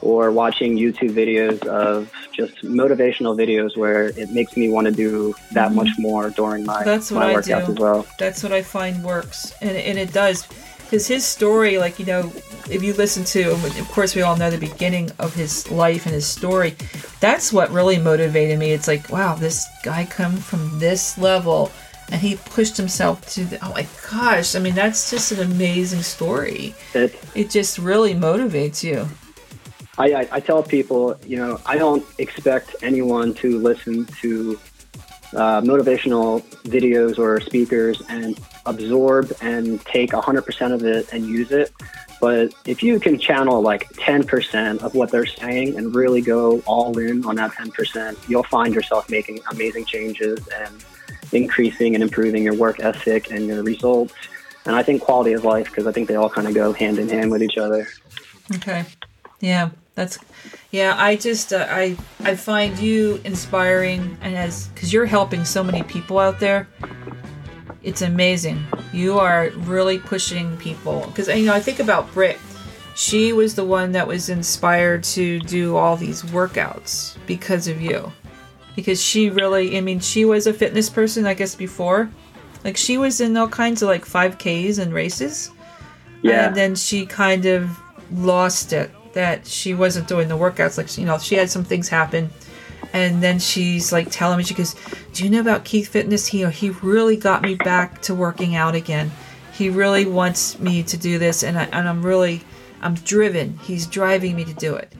or watching YouTube videos of just motivational videos where it makes me want to do that much more during my Mm-hmm. That's what my I workouts do. as well. That's what I find works, and and it does, because his story, like you know, if you listen to, of course, we all know the beginning of his life and his story. That's what really motivated me. It's like, wow, this guy come from this level, and he pushed himself to. The, oh my gosh! I mean, that's just an amazing story. It, It just really motivates you. I, I, I tell people, you know, I don't expect anyone to listen to uh, motivational videos or speakers and absorb and take 100% of it and use it. But if you can channel like 10% of what they're saying and really go all in on that 10%, you'll find yourself making amazing changes and increasing and improving your work ethic and your results. And I think quality of life, because I think they all kind of go hand in hand with each other. Okay. Yeah, that's yeah. I just uh, I I find you inspiring, and as because you're helping so many people out there, it's amazing. You are really pushing people because you know I think about Britt. She was the one that was inspired to do all these workouts because of you, because she really. I mean, she was a fitness person, I guess before. Like she was in all kinds of like 5Ks and races. Yeah. And then she kind of lost it that she wasn't doing the workouts. Like, you know, she had some things happen. And then she's like telling me, she goes, Do you know about Keith Fitness? He, he really got me back to working out again. He really wants me to do this. And, I, and I'm really, I'm driven. He's driving me to do it.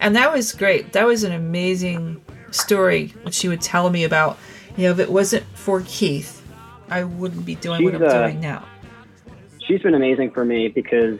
And that was great. That was an amazing story, what she would tell me about. You know, if it wasn't for Keith, I wouldn't be doing what I'm uh, doing now. she's been amazing for me because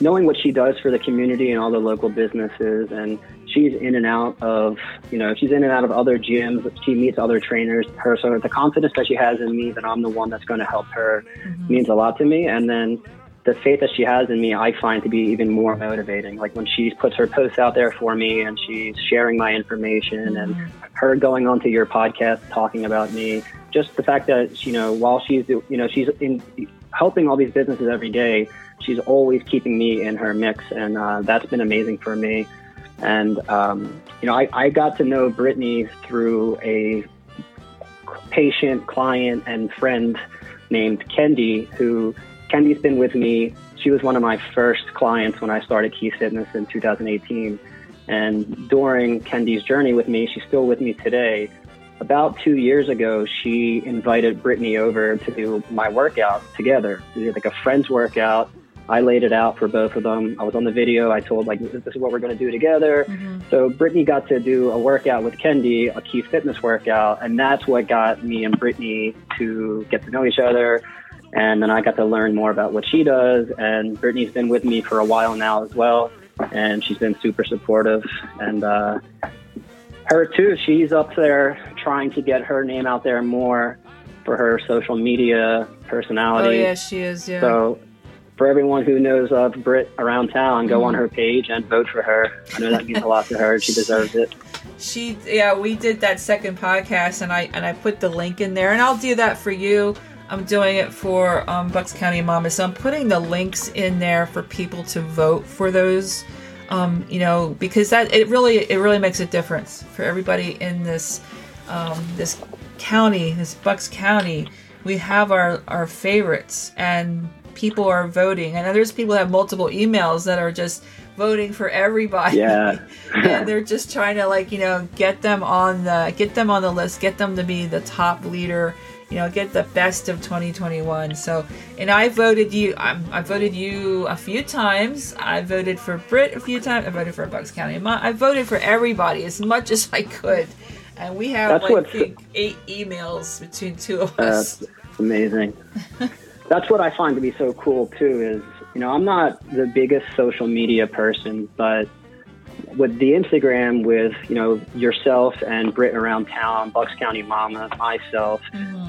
knowing what she does for the community and all the local businesses and she's in and out of you know she's in and out of other gyms she meets other trainers her so the confidence that she has in me that i'm the one that's going to help her means a lot to me and then the faith that she has in me i find to be even more motivating. Like when she puts her posts out there for me and she's sharing my information and her going onto your podcast talking about me just the fact that you know while she's you know she's in helping all these businesses every day she's always keeping me in her mix and uh, that's been amazing for me. And um, you know I, I got to know brittany through a patient client and friend named kendi who kendi's been with me she was one of my first clients when i started Keith Fitness in 2018 and during kendi's journey with me she's still with me today about two years ago, she invited Brittany over to do my workout together. We did like a friend's workout. I laid it out for both of them. I was on the video. I told like this is what we're going to do together. Mm-hmm. So Brittany got to do a workout with Kendi, a Keith Fitness workout, and that's what got me and Brittany to get to know each other. And then I got to learn more about what she does. And Brittany's been with me for a while now as well, and she's been super supportive. And uh, her too. She's up there trying to get her name out there more for her social media personality. Oh, yeah, she is. Yeah. So for everyone who knows of Britt around town, go Mm-hmm. on her page and vote for her. I know that means a lot to her. She deserves it. She yeah, we did that second podcast and I and I put the link in there and I'll do that for you. I'm doing it for um, Bucks County Mama, so I'm putting the links in there for people to vote for those. Um, you know, because that it really it really makes a difference for everybody in this um, this county, this Bucks County. We have our our favorites and people are voting. And there's people that have multiple emails that are just voting for everybody. Yeah. and they're just trying to like you know get them on the get them on the list get them to be the top leader you know, get the best of 2021. So, and I voted you. I'm, I voted you a few times. I voted for Britt a few times. I voted for Bucks County. I voted for everybody as much as I could, and we have That's like think eight emails between two of us. Amazing. That's what I find to be so cool too. Is you know I'm not the biggest social media person, but with the Instagram, with you know yourself and Britt around town, Bucks County Mama, myself,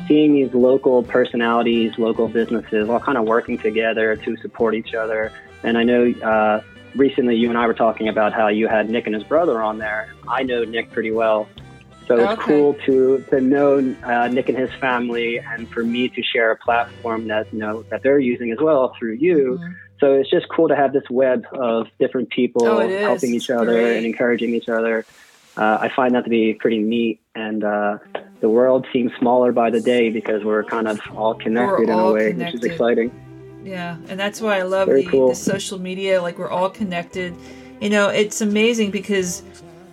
seeing these local personalities, local businesses, all kind of working together to support each other. And I know uh, recently you and I were talking about how you had Nick and his brother on there. I know Nick pretty well. So it's Okay. cool to to know uh, Nick and his family, and for me to share a platform that you know that they're using as well through you. Mhm. So it's just cool to have this web of different people Oh, helping each other great. and encouraging each other. Uh, I find that to be pretty neat, and uh, the world seems smaller by the day because we're kind of all connected in a way, which is exciting. Yeah, and that's why I love the, cool. the social media. Like we're all connected. You know, it's amazing because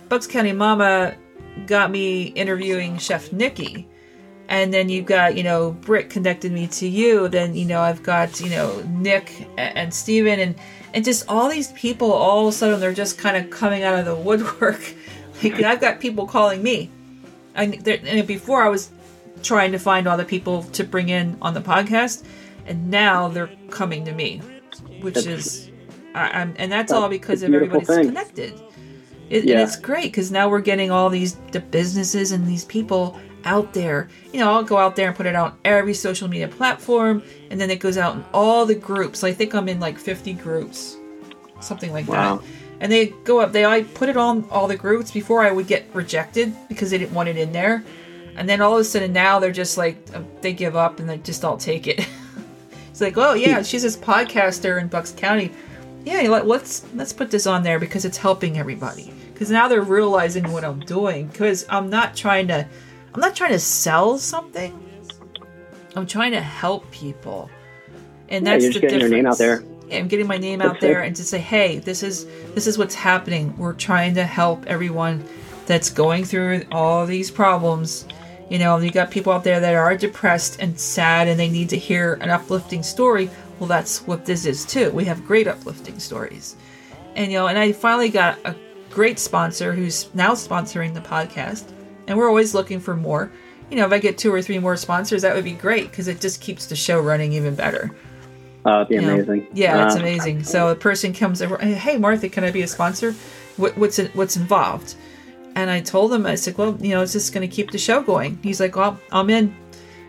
Bucks County Mama got me interviewing Chef Nikki, and then you've got you know Britt connected me to you. Then you know I've got you know Nick and Steven and and just all these people. All of a sudden they're just kind of coming out of the woodwork. Like I've got people calling me. And, there, and before I was trying to find all the people to bring in on the podcast, and now they're coming to me, which That's- is, I, I'm, and that's all because of everybody's thing. connected. It, Yeah. And it's great because now we're getting all these the businesses and these people out there. You know, I'll go out there and put it on every social media platform, and then it goes out in all the groups. I think I'm in like 50 groups, something like Wow. that. And they go up. They I put it on all the groups before I would get rejected because they didn't want it in there. And then all of a sudden now they're just like uh, they give up and they just all take it. it's like, oh yeah, she's this podcaster in Bucks County. Yeah, let's let's put this on there because it's helping everybody. Because now they're realizing what I'm doing. Because I'm not trying to, I'm not trying to sell something. I'm trying to help people, and Yeah, that's the getting your name out there. Yeah, I'm getting my name out there and to say, hey, this is this is what's happening. We're trying to help everyone that's going through all these problems. You know, you got people out there that are depressed and sad and they need to hear an uplifting story. Well, that's what this is too. We have great uplifting stories. And you know, and I finally got a great sponsor who's now sponsoring the podcast. And we're always looking for more. You know, if I get two or three more sponsors, that would be great because it just keeps the show running even better. Uh, it'd be you know? amazing. Yeah, it's Uh, amazing. So a person comes over, hey Martha, can I be a sponsor? What, what's it, what's involved? And I told him, I said, well, you know, it's just going to keep the show going. He's like, well, I'm in.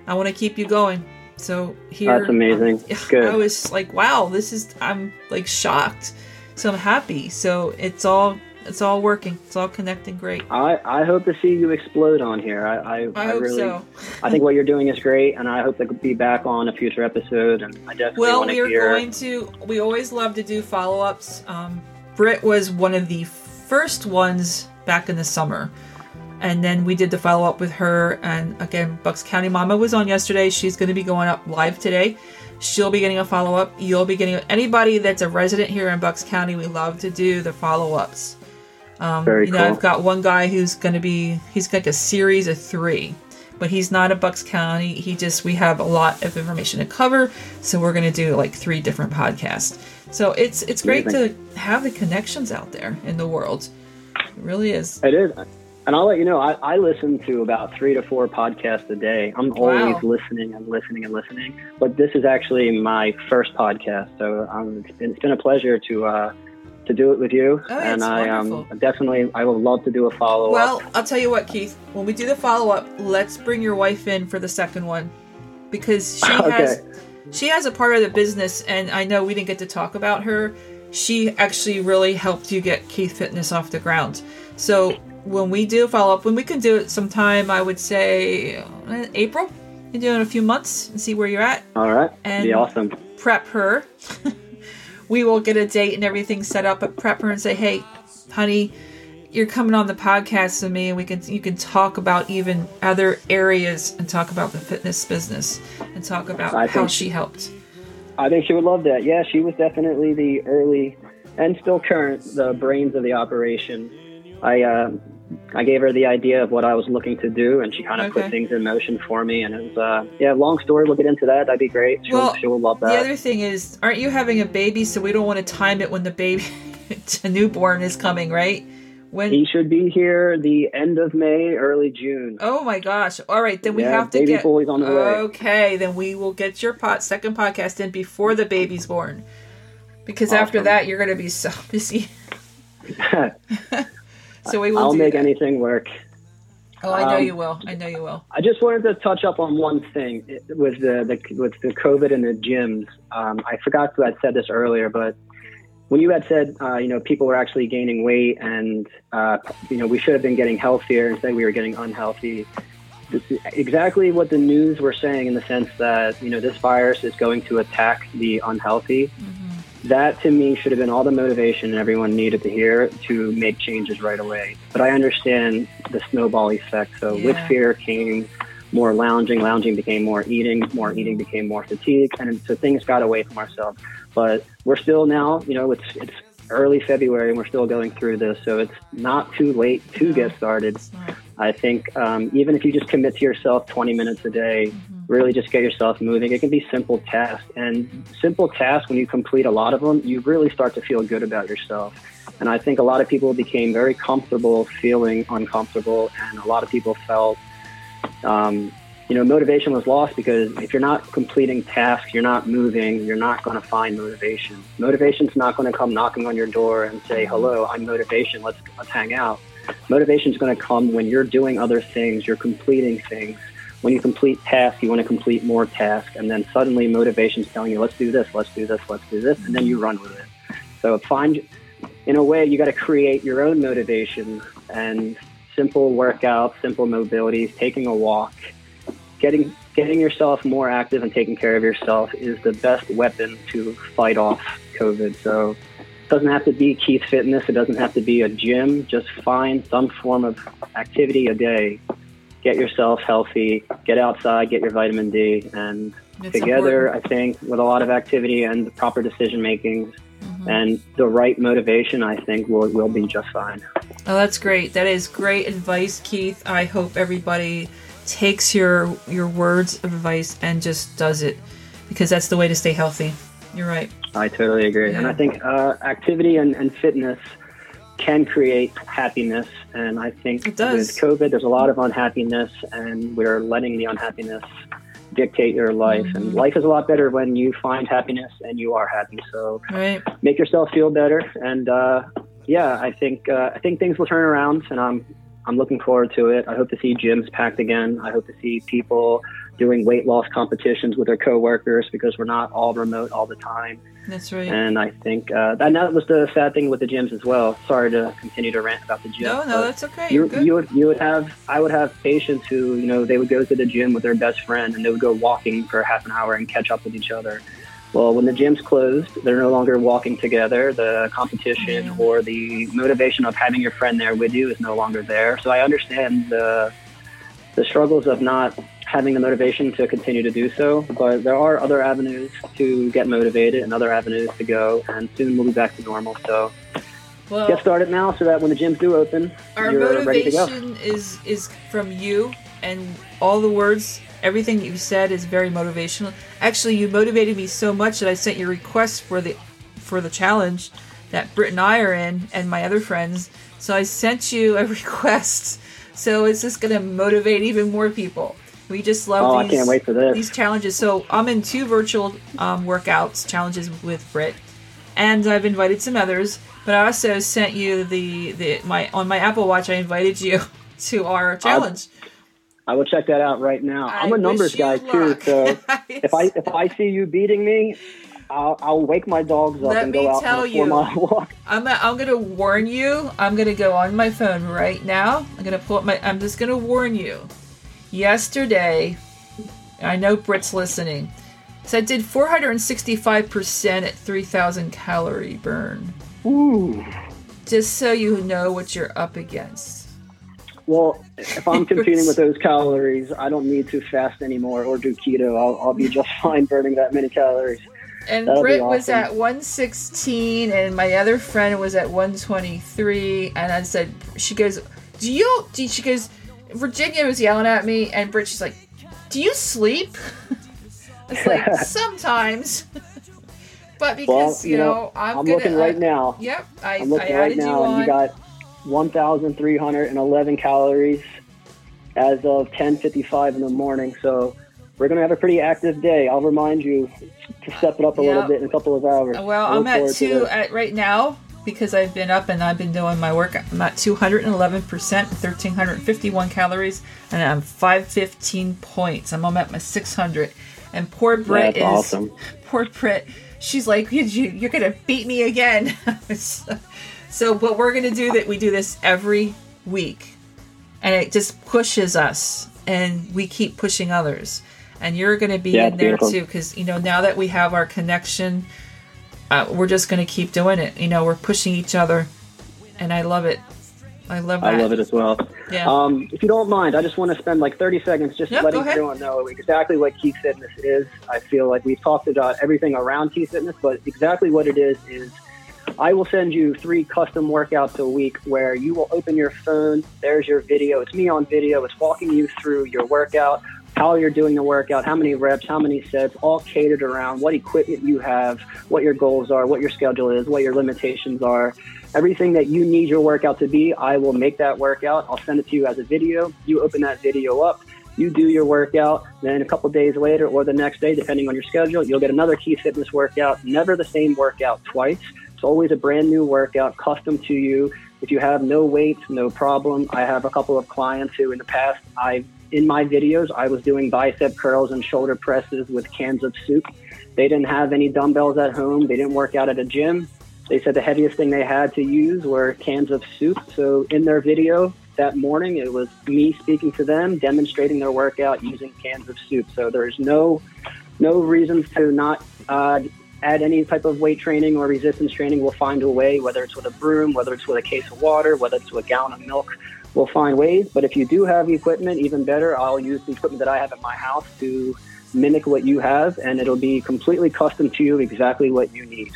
I want to keep you going. So here, That's amazing. I Good. was like, wow, this is. I'm like shocked. So I'm happy. So it's all it's all working. It's all connecting great. I, I hope to see you explode on here. I I, I hope really so. I think what you're doing is great, and I hope to be back on a future episode. And I definitely Well, want we are hear. going to. We always love to do follow ups. Um, Britt was one of the first ones back in the summer. And then we did the follow up with her. And again, Bucks County Mama was on yesterday. She's going to be going up live today. She'll be getting a follow up. You'll be getting anybody that's a resident here in Bucks County. We love to do the follow ups. Um, Very you know, cool. I've got one guy who's going to be. He's got a series of three, but he's not a Bucks County. He just we have a lot of information to cover, so we're going to do like three different podcasts. So it's it's great Amazing. to have the connections out there in the world. It really is. It is. And I'll let you know, I, I listen to about three to four podcasts a day. I'm always Wow. listening and listening and listening. But this is actually my first podcast. So um, it's, been, it's been a pleasure to uh, to do it with you. Oh, and I um, definitely, I would love to do a follow up. Well, I'll tell you what, Keith. When we do the follow up, let's bring your wife in for the second one because she has. She has a part of the business, and I know we didn't get to talk about her. She actually really helped you get Keith Fitness off the ground. So when we do follow up, when we can do it sometime, I would say uh, April. You do it in a few months and see where you're at. All right. and- be awesome. prep her. we will get a date and everything set up, but prep her and say, "Hey, honey, you're coming on the podcast with me, and we can you can talk about even other areas and talk about the fitness business and talk about I how she helped." I think she would love that. Yeah, she was definitely the early and still current the brains of the operation. I uh, I gave her the idea of what I was looking to do, and she kind of Okay. put things in motion for me. And it was, uh, yeah, long story. We'll get into that. That'd be great. She'll, Well, she'll love that. The other thing is, aren't you having a baby? So we don't want to time it when the baby, newborn is coming, right? When He should be here the end of May, early June. oh my gosh! All right, then we Yeah, have to baby get boy's on the way. okay. Then we will get your pot second podcast in before the baby's born, because after that you're going to be so busy. So we will. I'll make that. anything work. Oh, I know um, you will. I know you will. I just wanted to touch up on one thing with the, the with the COVID and the gyms. Um, I forgot to have said this earlier, but when you had said uh, you know people were actually gaining weight and uh, you know we should have been getting healthier instead we were getting unhealthy. This is exactly what the news were saying in the sense that you know this virus is going to attack the unhealthy. That to me should have been all the motivation everyone needed to hear to make changes right away. But I understand the snowball effect. So with fear came more lounging, lounging became more eating, more eating became more fatigue, and so things got away from ourselves. But we're still now, you know, it's it's early February and we're still going through this, so it's not too late to get started. I think um, even if you just commit to yourself 20 minutes a day, really just get yourself moving. It can be simple tasks, and simple tasks when you complete a lot of them, you really start to feel good about yourself. And I think a lot of people became very comfortable feeling uncomfortable, and a lot of people felt, um, you know, motivation was lost because if you're not completing tasks, you're not moving, you're not going to find motivation. Motivation's not going to come knocking on your door and say, "Hello, I'm motivation. Let's let's hang out." Motivation is going to come when you're doing other things, you're completing things. When you complete tasks, you want to complete more tasks, and then suddenly motivation is telling you, "Let's do this, let's do this, let's do this," and then you run with it. So find, in a way, you got to create your own motivation and simple workouts, simple mobilities, taking a walk, getting getting yourself more active and taking care of yourself is the best weapon to fight off COVID. So it doesn't have to be Keith Fitness. It doesn't have to be a gym. Just find some form of activity a day. Get yourself healthy. Get outside. Get your vitamin D. And It's together, important. I think, with a lot of activity and the proper decision making Mm-hmm. and the right motivation, I think we'll, we'll be just fine. Oh, that's great. That is great advice, Keith. I hope everybody takes your your words of advice and just does it because that's the way to stay healthy. You're right. I totally agree. And I think uh, activity and, and fitness can create happiness. And I think with COVID, there's a lot of unhappiness, and we're letting the unhappiness dictate your life. Mm-hmm. And life is a lot better when you find happiness and you are happy. So Right. make yourself feel better. And uh, yeah, I think uh, I think things will turn around, and I'm I'm looking forward to it. I hope to see gyms packed again. I hope to see people doing weight loss competitions with their coworkers because we're not all remote all the time. That's right. And I think uh, and that was the sad thing with the gyms as well. Sorry to continue to rant about the gym. no, no, that's okay. you, you would you would have I would have patients who you know they would go to the gym with their best friend and they would go walking for half an hour and catch up with each other. Well, when the gym's closed, they're no longer walking together. The competition Yeah. or the motivation of having your friend there with you is no longer there. So I understand the the struggles of not having the motivation to continue to do so. But there are other avenues to get motivated and other avenues to go, and soon we'll be back to normal. So well, get started now, so that when the gyms do open, our you're ready to go. motivation is is from you and all the words everything you said is very motivational actually you motivated me so much that i sent you request for the for the challenge that Britt and i are in and my other friends so i sent you a request so it's just going to motivate even more people we just love Oh, I these, can't wait for this. these challenges so i'm in two virtual um, workouts challenges with Britt and I've invited some others. But I also sent you the the my on my Apple Watch. I invited you to our challenge. I will check that out right now. I I'm a numbers guy too, so if I if I see you beating me, I'll, I'll wake my dogs up Let and me go out tell a you. walk. I'm I'm gonna warn you. I'm gonna go on my phone right now. I'm gonna pull up my. I'm just gonna warn you. Yesterday, I know Britt's listening. said did 465 percent at 3,000 calorie burn. Ooh. Just so you know what you're up against. Well, if I'm competing with those calories, I don't need to fast anymore or do keto. I'll, I'll be just fine burning that many calories. And That'll Britt was at 116, and my other friend was at 123. And I said, she goes, do you? Do you, she goes, Virginia was yelling at me, and Britt, she's like, do you sleep? it's like sometimes. but because Well, you you know, know, I'm, I'm gonna, looking right I- now. Yep, I, I'm looking I right you now, on. and you got 1,311 calories as of 10:55 in the morning. So we're gonna have a pretty active day. I'll remind you to step it up a Yep. little bit in a couple of hours. Well, I'm at two at right now because I've been up and I've been doing my work. I'm at 211 percent, 1,351 calories, and I'm 515 points. I'm at my 600. And poor That's is awesome. poor Britt. She's like, you, you're gonna beat me again. so, so, but we're gonna do that. We do this every week, and it just pushes us, and we keep pushing others. And you're gonna be Yeah, in there beautiful. too, because you know now that we have our connection uh, we're just going to keep doing it. You know, we're pushing each other, and I love it. I love that. I love it as well. Yeah. Um, if you don't mind, I just want to spend like 30 seconds just Yep, letting everyone know exactly what Keith Fitness is. I feel like we've talked about everything around Keith Fitness, but exactly what it is is I will send you three custom workouts a week where you will open your phone. There's your video. It's me on video. It's walking you through your workout, how you're doing the workout, how many reps, how many sets, all catered around what equipment you have, what your goals are, what your schedule is, what your limitations are. Everything that you need your workout to be, I will make that workout. I'll send it to you as a video. You open that video up. You do your workout, then a couple days later or the next day, depending on your schedule, you'll get another Keith Fitness workout. Never the same workout twice. It's always a brand new workout, custom to you. If you have no weights, no problem. I have a couple of clients who, in the past, I in my videos, I was doing bicep curls and shoulder presses with cans of soup. They didn't have any dumbbells at home. They didn't work out at a gym. They said the heaviest thing they had to use were cans of soup. So in their video that morning, it was me speaking to them, demonstrating their workout using cans of soup. So there's no no reasons to not uh, add any type of weight training or resistance training. We'll find a way, whether it's with a broom, whether it's with a case of water, whether it's with a gallon of milk. We'll find ways. But if you do have equipment, even better, I'll use the equipment that I have at my house to mimic what you have, and it'll be completely custom to you, exactly what you need.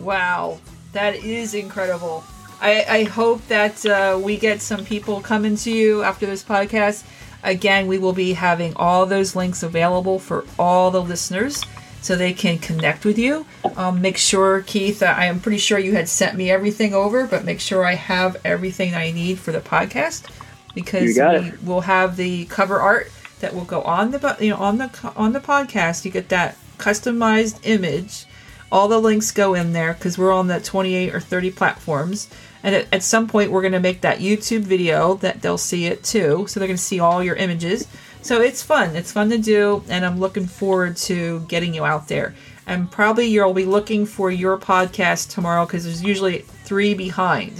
Wow, that is incredible. I, I hope that uh, we get some people coming to you after this podcast. Again, we will be having all those links available for all the listeners so they can connect with you. Um, make sure, Keith, uh, I am pretty sure you had sent me everything over, but make sure I have everything I need for the podcast because we will have the cover art that will go on the you know on the on the podcast. You get that customized image. All the links go in there because we're on the 28 or 30 platforms. And at, at some point we're going to make that youtube video that they'll see it too. So they're going to see all your images so it's fun it's fun to do and i'm looking forward to getting you out there and probably you'll be looking for your podcast tomorrow because there's usually three behind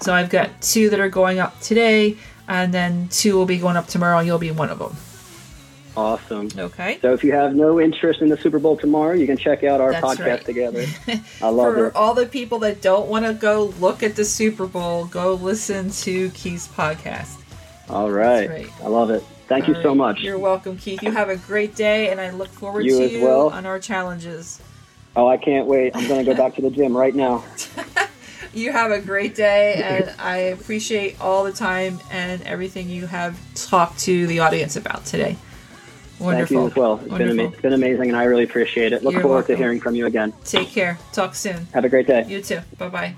so i've got two that are going up today and then two will be going up tomorrow and you'll be one of them Awesome. okay So if you have no interest in the Super Bowl tomorrow, you can check out our That's podcast right. together. I love for it. all the people that don't want to go look at the Super Bowl, go listen to Keith's podcast. All right. right. I love it. Thank you All so right. much. You're welcome, Keith. You have a great day, and I look forward You to as you well. on our challenges. Oh, I can't wait. I'm going to go back to the gym right now. You have a great day, and I appreciate all the time and everything you have talked to the audience about today. Wonderful. Thank you as well. It's been, ama- it's been amazing, and I really appreciate it. Look You're forward to hearing from you again. Take care. Talk soon. Have a great day. You too. Bye bye.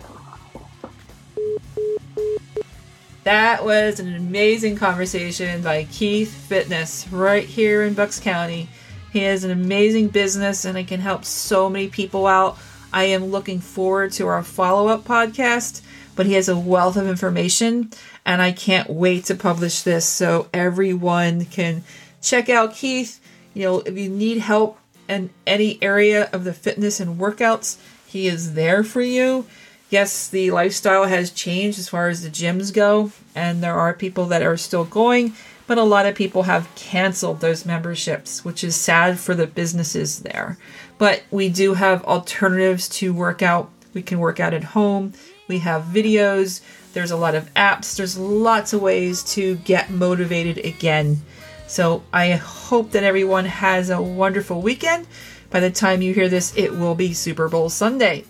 That was an amazing conversation by Keith Fitness right here in Bucks County. He has an amazing business and it can help so many people out. I am looking forward to our follow up podcast, but he has a wealth of information and I can't wait to publish this so everyone can check out Keith. You know, if you need help in any area of the fitness and workouts, he is there for you. Yes, the lifestyle has changed as far as the gyms go, and there are people that are still going, but a lot of people have canceled those memberships, which is sad for the businesses there. But we do have alternatives to work out. We can work out at home. We have videos. There's a lot of apps. There's lots of ways to get motivated again. So I hope that everyone has a wonderful weekend. By the time you hear this, it will be Super Bowl Sunday.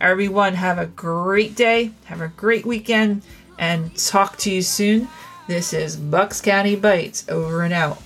Everyone have a great day. Have a great weekend. and talk to you soon. This is Bucks County Bites over and out.